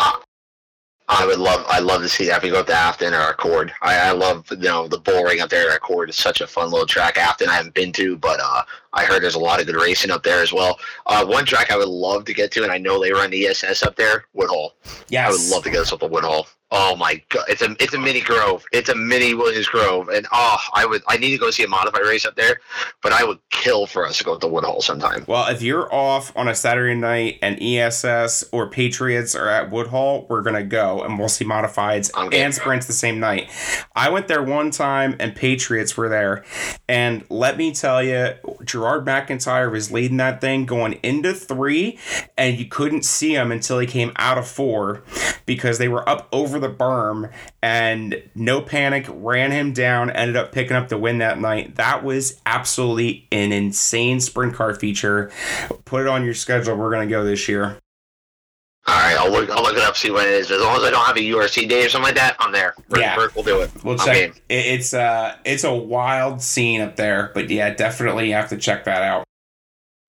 [SPEAKER 3] I would love, I love to see that. If we go up to Afton or Accord, I, I love, you know, the bull ring up there at Accord is such a fun little track. Afton I haven't been to, but uh, I heard there's a lot of good racing up there as well. Uh, one track I would love to get to, and I know they run the ESS up there, Woodhull.
[SPEAKER 2] Yes.
[SPEAKER 3] I would love to get us up to Woodhull. Oh my god, it's a it's a mini Grove. It's a mini Williams Grove, and oh, I would I need to go see a modified race up there, but I would kill for us to go to Woodhull sometime.
[SPEAKER 2] Well, if you're off on a Saturday night and ESS or Patriots are at Woodhull, we're gonna go and we'll see modifieds and sprints the same night. I went there one time and Patriots were there, and let me tell you, Gerard McIntyre was leading that thing going into three, and you couldn't see him until he came out of four because they were up over the berm and no panic ran him down ended up picking up the win that night that was absolutely an insane sprint car feature put it on your schedule we're going to go this year
[SPEAKER 3] All right, I'll look I'll look it up see when it is. As long as I don't have a URC day or something like that, I'm there. We're-
[SPEAKER 2] Yeah.
[SPEAKER 3] we're- we'll do it.
[SPEAKER 2] we'll
[SPEAKER 3] I'm
[SPEAKER 2] check
[SPEAKER 3] game.
[SPEAKER 2] it, it's uh it's a wild scene up there but yeah definitely you have to check that out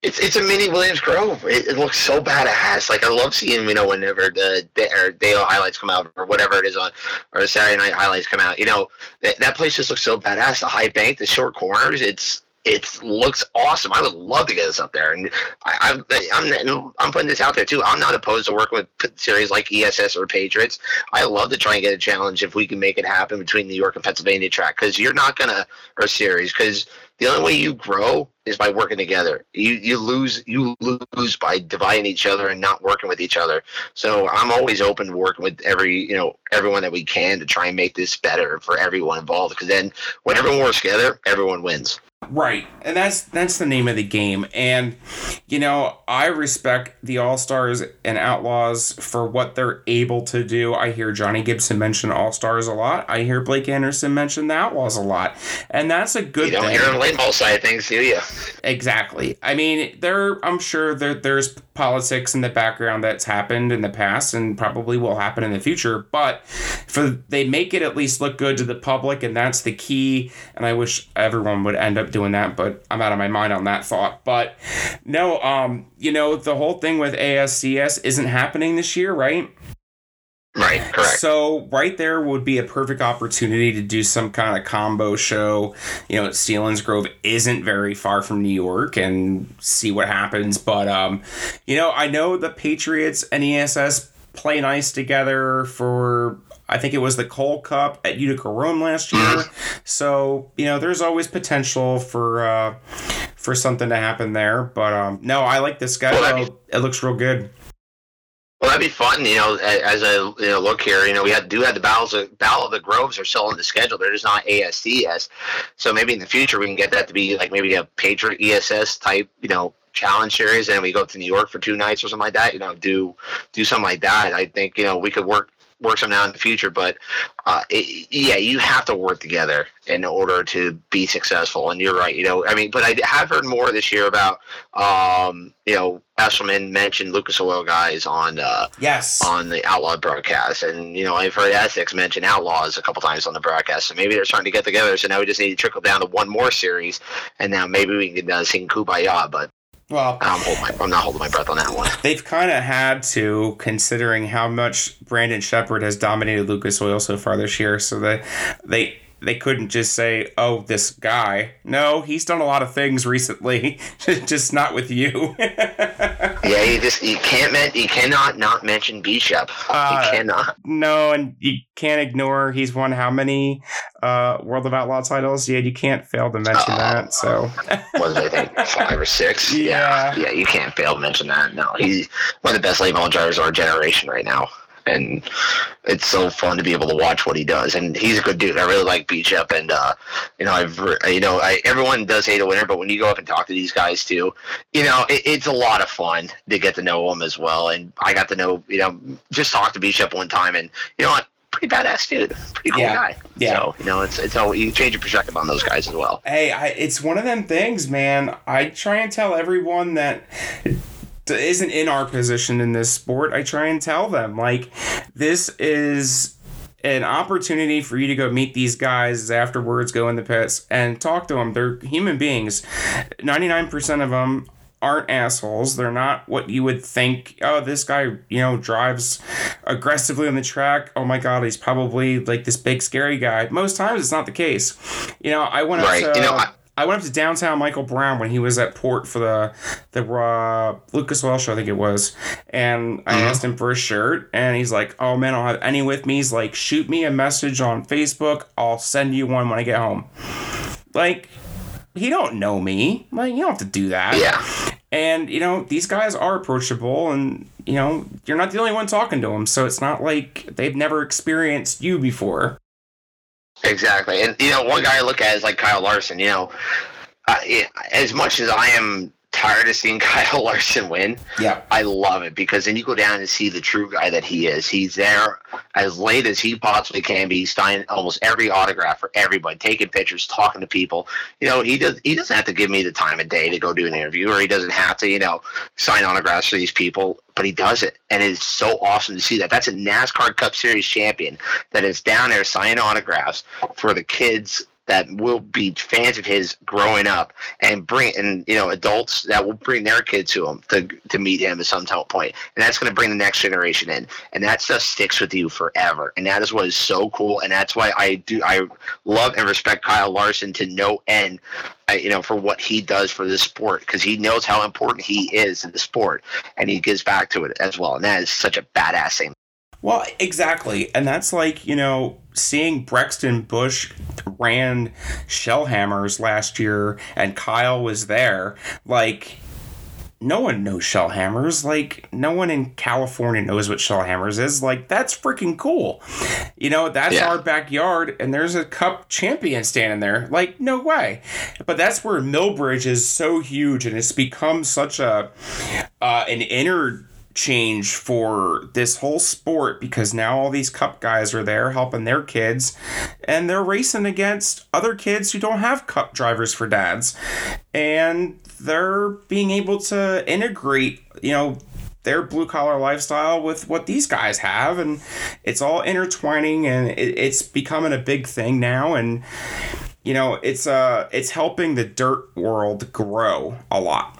[SPEAKER 3] It's it's a mini Williams Grove. It, it looks so badass. Like I love seeing you know whenever the day or day highlights come out or whatever it is on or the Saturday night highlights come out. You know that, that place just looks so badass. The high bank, the short corners. It's it looks awesome. I would love to get this up there, and I, I'm I'm I'm putting this out there too. I'm not opposed to working with series like ESS or Patriots. I love to try and get a challenge if we can make it happen between New York and Pennsylvania track because you're not gonna or series because the only way you grow is by working together. You you lose you lose by dividing each other and not working with each other. So I'm always open to working with every you know everyone that we can to try and make this better for everyone involved. Because then when everyone works together, everyone wins.
[SPEAKER 2] Right. And that's that's the name of the game. And you know, I respect the All-Stars and Outlaws for what they're able to do. I hear Johnny Gibson mention All-Stars a lot. I hear Blake Anderson mention the Outlaws a lot. And that's a good
[SPEAKER 3] You don't
[SPEAKER 2] thing.
[SPEAKER 3] hear on the lane ball side of things, do you?
[SPEAKER 2] Exactly. I mean, there. I'm sure there, there's politics in the background that's happened in the past and probably will happen in the future. But for they make it at least look good to the public, and that's the key. And I wish everyone would end up doing that, but I'm out of my mind on that thought. But no, um, you know, the whole thing with ASCS isn't happening this year, right?
[SPEAKER 3] Right, correct.
[SPEAKER 2] So right there would be a perfect opportunity to do some kind of combo show. You know, Selinsgrove isn't very far from New York, and see what happens. But um, you know, I know the Patriots and ESS play nice together for. I think it was the Cole Cup at Utica Rome last year. So you know, there's always potential for uh, for something to happen there. But um, no, I like this schedule.
[SPEAKER 3] Well,
[SPEAKER 2] it looks real good.
[SPEAKER 3] Well, that'd be fun. You know, as I you know, look here, you know, we had do have the battles of Battle of the Groves are still on the schedule. They're just not ASCS. So maybe in the future we can get that to be like maybe a Patriot ESS type, you know, challenge series, and we go to New York for two nights or something like that. You know, do do something like that. I think you know we could work work something now in the future, but uh, it, yeah, you have to work together in order to be successful. And you're right, you know, I mean, but I have heard more this year about, um, you know, Esselman mentioned Lucas Oil guys on uh,
[SPEAKER 2] Yes.
[SPEAKER 3] on the Outlaw broadcast, and you know, I've heard Essex mention Outlaws a couple times on the broadcast. So maybe they're starting to get together. So now we just need to trickle down to one more series, and now maybe we can uh, sing Kumbaya. But
[SPEAKER 2] Well,
[SPEAKER 3] I'm holding my, I'm not holding my breath on that one.
[SPEAKER 2] They've kind of had to, considering how much Brandon Sheppard has dominated Lucas Oil so far this year. So they, they, they couldn't just say, "Oh, this guy." No, he's done a lot of things recently, just not with you.
[SPEAKER 3] Yeah, you just you can't men- you cannot not mention Bishop.
[SPEAKER 2] Uh,
[SPEAKER 3] you cannot.
[SPEAKER 2] no, and you can't ignore he's won how many uh, World of Outlaw titles? Yeah, you can't fail to mention
[SPEAKER 3] Uh,
[SPEAKER 2] that. So
[SPEAKER 3] Was I think five or six?
[SPEAKER 2] Yeah.
[SPEAKER 3] yeah, you can't fail to mention that. No, he's one of the best late model drivers of our generation right now, and it's so fun to be able to watch what he does. And he's a good dude. I really like Beach Up, and uh, you know, I've you know, I, everyone does hate a winner, but when you go up and talk to these guys too, you know, it, it's a lot of fun to get to know them as well. And I got to know, you know, just talk to Beach Up one time, and you know what. Pretty badass dude, pretty cool
[SPEAKER 2] Yeah.
[SPEAKER 3] guy.
[SPEAKER 2] Yeah.
[SPEAKER 3] So you know, it's it's all you change your perspective on those guys as well.
[SPEAKER 2] hey, I, it's one of them things, man. I try and tell everyone that isn't in our position in this sport. I try and tell them like this is an opportunity for you to go meet these guys afterwards, go in the pits and talk to them. They're human beings. 99% of them aren't assholes. They're not what you would think. Oh, this guy, you know, drives aggressively on the track. Oh my God, he's probably like this big scary guy. Most times it's not the case. You know, I went
[SPEAKER 3] Right.
[SPEAKER 2] up to.
[SPEAKER 3] You know, I-
[SPEAKER 2] I went up to downtown Michael Brown when he was at Port for the the uh, Lucas Oil show, I think it was, and I
[SPEAKER 3] Mhm.
[SPEAKER 2] asked him for a shirt, and he's like, "Oh man, I don't have any with me." He's like, "Shoot me a message on Facebook. I'll send you one when I get home." Like, he don't know me. Like, you don't have to do that.
[SPEAKER 3] Yeah.
[SPEAKER 2] And you know, these guys are approachable, and you know, you're not the only one talking to them, so it's not like they've never experienced you before.
[SPEAKER 3] Exactly, and you know, one guy I look at is like Kyle Larson. You know, uh, as much as I am tired of seeing Kyle Larson win,
[SPEAKER 2] Yeah.
[SPEAKER 3] I love it because then you go down and see the true guy that he is. He's there as late as he possibly can be, He's signing almost every autograph for everybody, taking pictures, talking to people. You know, he does. He doesn't have to give me the time of day to go do an interview, or he doesn't have to, you know, sign autographs for these people. But he does it, and it's so awesome to see that. That's a NASCAR Cup Series champion that is down there signing autographs for the kids that will be fans of his growing up and bring and you know adults that will bring their kids to him to, to meet him at some point. And that's going to bring the next generation in. And that stuff sticks with you forever. And that is what is so cool. And that's why i do i love and respect kyle larson to no end uh, you know for what he does for this sport because he knows how important he is in the sport. And he gives back to it as well. And that is such a badass thing
[SPEAKER 2] Well, exactly. And that's like, you know, seeing Brexton Busch ran Shellhammers last year and Kyle was there. Like, no one knows Shellhammers. Like, no one in California knows what Shellhammers is. Like, that's freaking cool. You know, that's
[SPEAKER 3] Yeah.
[SPEAKER 2] our backyard, and there's a cup champion standing there. Like, no way. But that's where Millbridge is so huge, and it's become such a uh, an interchange for this whole sport because now all these cup guys are there helping their kids and they're racing against other kids who don't have cup drivers for dads. And they're being able to integrate you know their blue collar lifestyle with what these guys have. And it's all intertwining and it, it's becoming a big thing now. And you know it's uh it's helping the dirt world grow a lot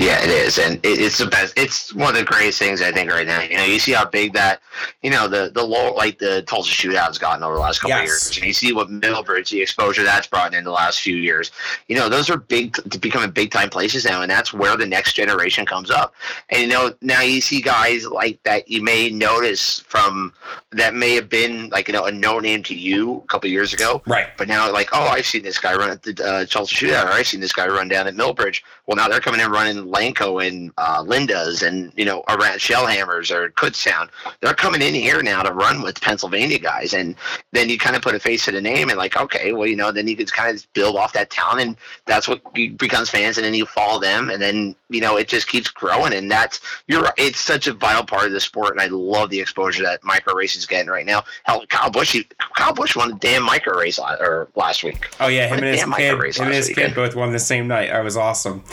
[SPEAKER 3] Yeah, it is, and it, it's the best. It's one of the greatest things I think right now. You know, you see how big that, you know, the the low like the Tulsa shootout has gotten over the last couple
[SPEAKER 2] Yes.
[SPEAKER 3] of years, and you see what Middlebridge, the exposure that's brought in the last few years. You know, those are big, becoming big time places now, and that's where the next generation comes up. And you know, now you see guys like that you may notice from that may have been like you know a no name to you a couple of years ago,
[SPEAKER 2] Right.
[SPEAKER 3] but now, like, oh, I've seen this guy run at the uh, Tulsa Shootout, or I've seen this guy run down at Millbridge. Well, now they're coming in running Lanco and uh, Linda's and, you know, around Shellhammers or Kutztown. They're coming in here now to run with Pennsylvania guys. And then you kind of put a face to the name and, like, okay, well, you know, then you can kind of build off that talent. And that's what becomes fans. And then you follow them. And then, you know, it just keeps growing. And that's, you're it's such a vital part of the sport. And I love the exposure that micro is getting right now. Hell, Kyle Busch, he- Kyle Busch won a damn micro race la- or last week.
[SPEAKER 2] Oh yeah, him and his kid, him and his kid both won the same night. That was awesome.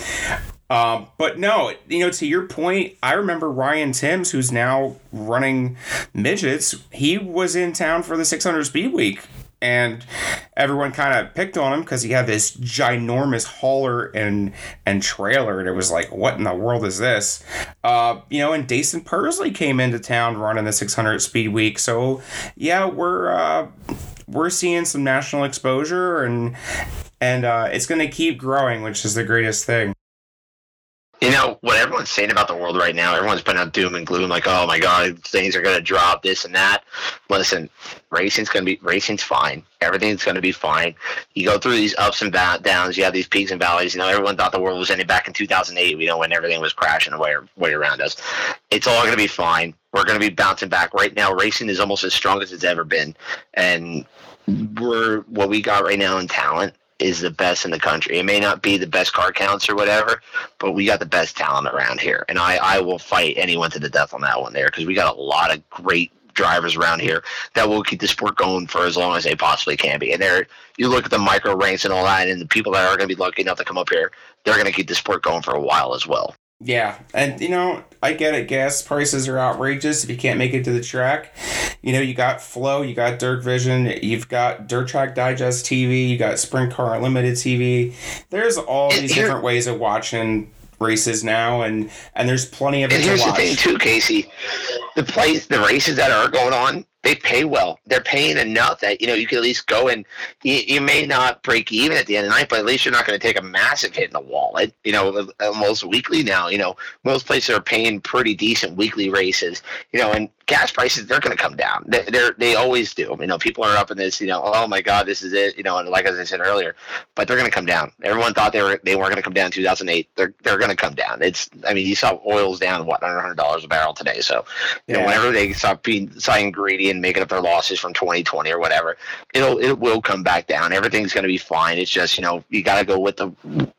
[SPEAKER 2] Um, but no, you know, to your point, I remember Ryan Timms, who's now running midgets. He was in town for the 600 Speed Week, and everyone kind of picked on him because he had this ginormous hauler and and trailer, and it was like, what in the world is this? Uh, you know, and Daison Pursley came into town running the 600 Speed Week. So yeah, we're. Uh, we're seeing some national exposure and and uh, it's going to keep growing, which is the greatest thing.
[SPEAKER 3] You know what everyone's saying about the world right now. Everyone's putting out doom and gloom, like, "Oh my God, things are going to drop, this and that." Listen, racing's going to be racing's fine. Everything's going to be fine. You go through these ups and downs. You have these peaks and valleys. You know, everyone thought the world was ending back in 2008. You know, when everything was crashing away, way around us. It's all going to be fine. We're going to be bouncing back. Right now, racing is almost as strong as it's ever been, and we're what we got right now in talent is the best in the country. It may not be the best car counts or whatever, but we got the best talent around here, and I I will fight anyone to the death on that one there because we got a lot of great drivers around here that will keep the sport going for as long as they possibly can be. And there, you look at the micro ranks and all that, and the people that are going to be lucky enough to come up here, they're going to keep the sport going for a while as well.
[SPEAKER 2] Yeah, and you know, I get it. Gas prices are outrageous if you can't make it to the track. You know, you got Flow, you got Dirt Vision, you've got Dirt Track Digest TV, you got Sprint Car Unlimited TV. There's all
[SPEAKER 3] And
[SPEAKER 2] these
[SPEAKER 3] here-
[SPEAKER 2] different ways of watching races now, and and there's plenty of it
[SPEAKER 3] And
[SPEAKER 2] to
[SPEAKER 3] here's the thing too, Casey. The place, the races that are going on, they pay well. They're paying enough that you know you can at least go and you, you may not break even at the end of the night, but at least you're not going to take a massive hit in the wallet. You know, uh, uh, almost weekly now. You know, most places are paying pretty decent weekly races. You know, and gas prices they're going to come down. They, they're they always do. You know, people are up in this. You know, oh my God, this is it. You know, and like as I said earlier, but they're going to come down. Everyone thought they were they weren't going to come down in 2008. They're they're going to come down. It's I mean, you saw oil's down what under hundred dollars a barrel today. So you know, whenever they stop being signing greedy and making up their losses from 2020 or whatever, it'll it will come back down. Everything's going to be fine. It's just you know you got to go with the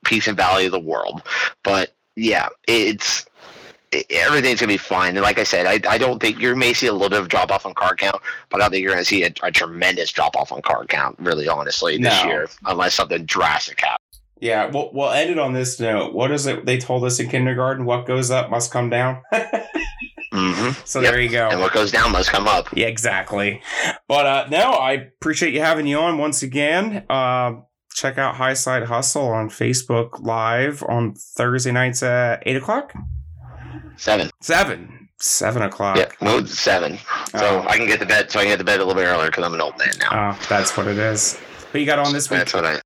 [SPEAKER 3] peace and value of the world. But yeah, it's it- everything's gonna be fine. And like I said, I, I don't think you may see a little bit of drop off on card count, but I don't think you're gonna see a, a tremendous drop off on card count. Really, honestly, this
[SPEAKER 2] No.
[SPEAKER 3] year, unless something drastic happens.
[SPEAKER 2] Yeah, we'll, we'll end it on this note. What is it they told us in kindergarten? What goes up must come down.
[SPEAKER 3] hmm
[SPEAKER 2] so
[SPEAKER 3] Yep.
[SPEAKER 2] there you go.
[SPEAKER 3] And what goes down must come up.
[SPEAKER 2] Yeah, exactly. But uh no, I appreciate you having you on once again. Uh, check out High Side Hustle on Facebook Live on Thursday nights at eight o'clock.
[SPEAKER 3] Seven.
[SPEAKER 2] Seven. Seven o'clock.
[SPEAKER 3] Yeah, moved seven. So
[SPEAKER 2] Oh.
[SPEAKER 3] I can get to bed. So I can get to bed a little bit earlier because I'm an old man now.
[SPEAKER 2] Oh, that's what it is. Who you got on this week?
[SPEAKER 3] That's what I.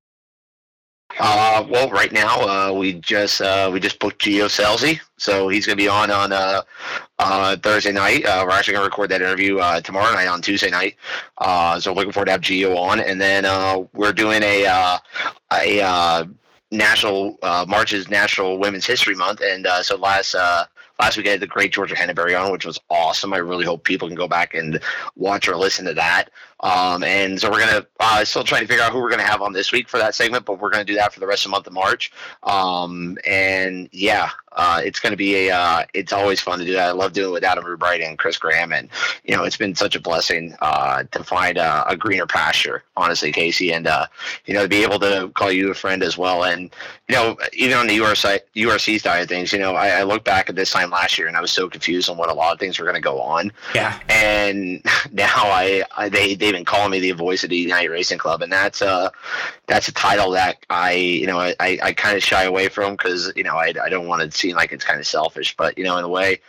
[SPEAKER 3] Uh, well, right now uh, we just uh, we just booked Gio Scelzi, so he's going to be on on uh, uh, Thursday night. Uh, we're actually going to record that interview uh, tomorrow night on Tuesday night. Uh, so looking forward to have Gio on, and then uh, we're doing a uh, a uh, national uh, March is National Women's History Month, and uh, so last uh, last week I had the great Georgia Henneberry on, which was awesome. I really hope people can go back and watch or listen to that. Um, and so we're gonna uh, still trying to figure out who we're gonna have on this week for that segment, but we're gonna do that for the rest of the month of March. Um, and yeah, uh, it's gonna be a uh, it's always fun to do that. I love doing it with Adam Rubright and Chris Graham, and you know it's been such a blessing uh, to find a greener pasture, honestly, Casey, and uh, you know to be able to call you a friend as well. And you know even on the URC URC side of things, you know I, I look back at this time last year and I was so confused on what a lot of things were gonna go on
[SPEAKER 2] Yeah.
[SPEAKER 3] and now I, I they they've even calling me the voice of the United Racing Club, and that's uh that's a title that I you know I I kind of shy away from because you know I I don't want to seem like it's kind of selfish, but you know in a way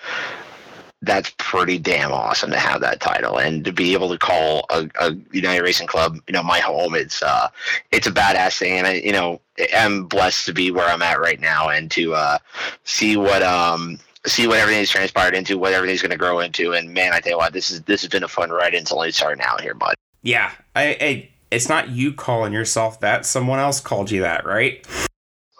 [SPEAKER 3] that's pretty damn awesome to have that title and to be able to call a, a United Racing Club, you know, my home. It's uh, it's a badass thing, and I, you know, I'm blessed to be where I'm at right now and to uh, see what um see what everything's transpired into, what everything's going to grow into. And man, I tell you what, this is this has been a fun ride. It's only starting out here, bud.
[SPEAKER 2] Yeah, I, I it's not you calling yourself that. Someone else called you that, right?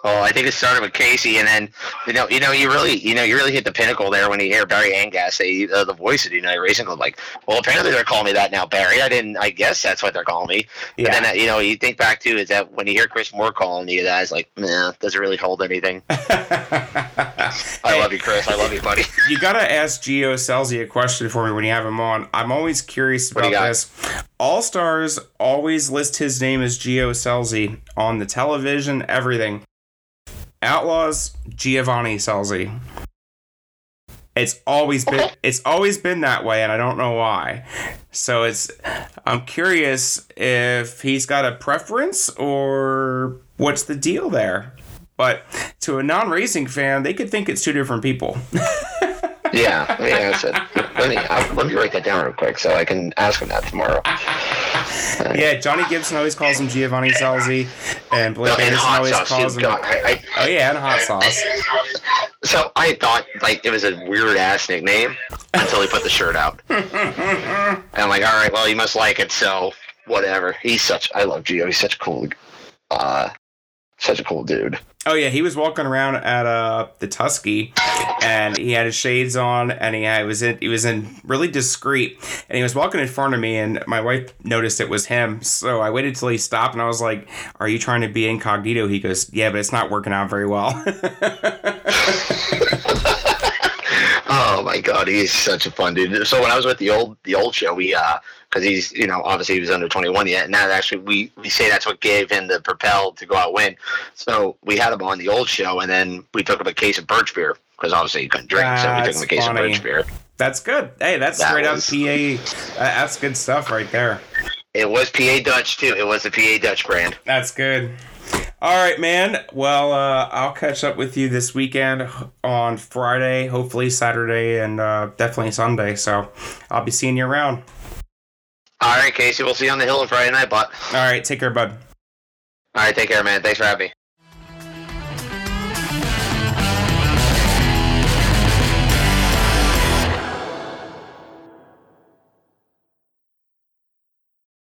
[SPEAKER 3] Oh, I think it started with Casey, and then you know, you know, you really, you know, you really hit the pinnacle there when you hear Barry Angas say uh, the voice of the United Racing Club. Like, well, apparently they're calling me that now, Barry. I didn't. I guess that's what they're calling me. Yeah. But then, uh, you know, you think back to is that when you hear Chris Moore calling you that, it's like, nah, doesn't really hold anything. I love you, Chris. I love you, buddy.
[SPEAKER 2] you gotta ask Gio Scelzi a question for me when you have him on. I'm always curious about this. All Stars always list his name as Gio Scelzi on the television, everything. Outlaws Giovanni Scelzi. It's always been it's always been that way and I don't know why. So it's I'm curious if he's got a preference or what's the deal there. But to a non-racing fan, they could think it's two different people.
[SPEAKER 3] yeah, let me answer. Let me uh, let me write that down real quick so I can ask him that tomorrow.
[SPEAKER 2] yeah, Johnny Gibson always calls him Giovanni Scelzi, and Blake no, Anderson always sauce, calls him. God, I, I, oh yeah, and hot sauce.
[SPEAKER 3] So I thought like it was a weird ass nickname until he put the shirt out. and I'm like, all right, well, you must like it, so whatever. He's such. I love Gio. He's such a cool, uh, such a cool dude.
[SPEAKER 2] Oh yeah, he was walking around at uh the Tusky, and he had his shades on, and he had, was in he was in really discreet, and he was walking in front of me, and my wife noticed it was him, so I waited till he stopped, and I was like, "Are you trying to be incognito?" He goes, "Yeah, but it's not working out very well."
[SPEAKER 3] oh my god, he's such a fun dude. So when I was with the old the old show, we uh because he's you know obviously he was under 21 yet Now that actually we we say that's what gave him the propel to go out win. So we had him on the old show and then we took him a case of birch beer because obviously he couldn't drink so we took him a case funny. of birch beer.
[SPEAKER 2] That's good. Hey that's that straight was, up pa uh, that's good stuff right there
[SPEAKER 3] it was pa dutch too it was the pa dutch brand
[SPEAKER 2] that's good all right, man. Well, uh, I'll catch up with you this weekend on Friday, hopefully Saturday, and uh, definitely Sunday. So I'll be seeing you around.
[SPEAKER 3] All right, Casey. We'll see you on the hill on Friday night, bud.
[SPEAKER 2] All right. Take care, bud.
[SPEAKER 3] All right. Take care, man. Thanks for having me.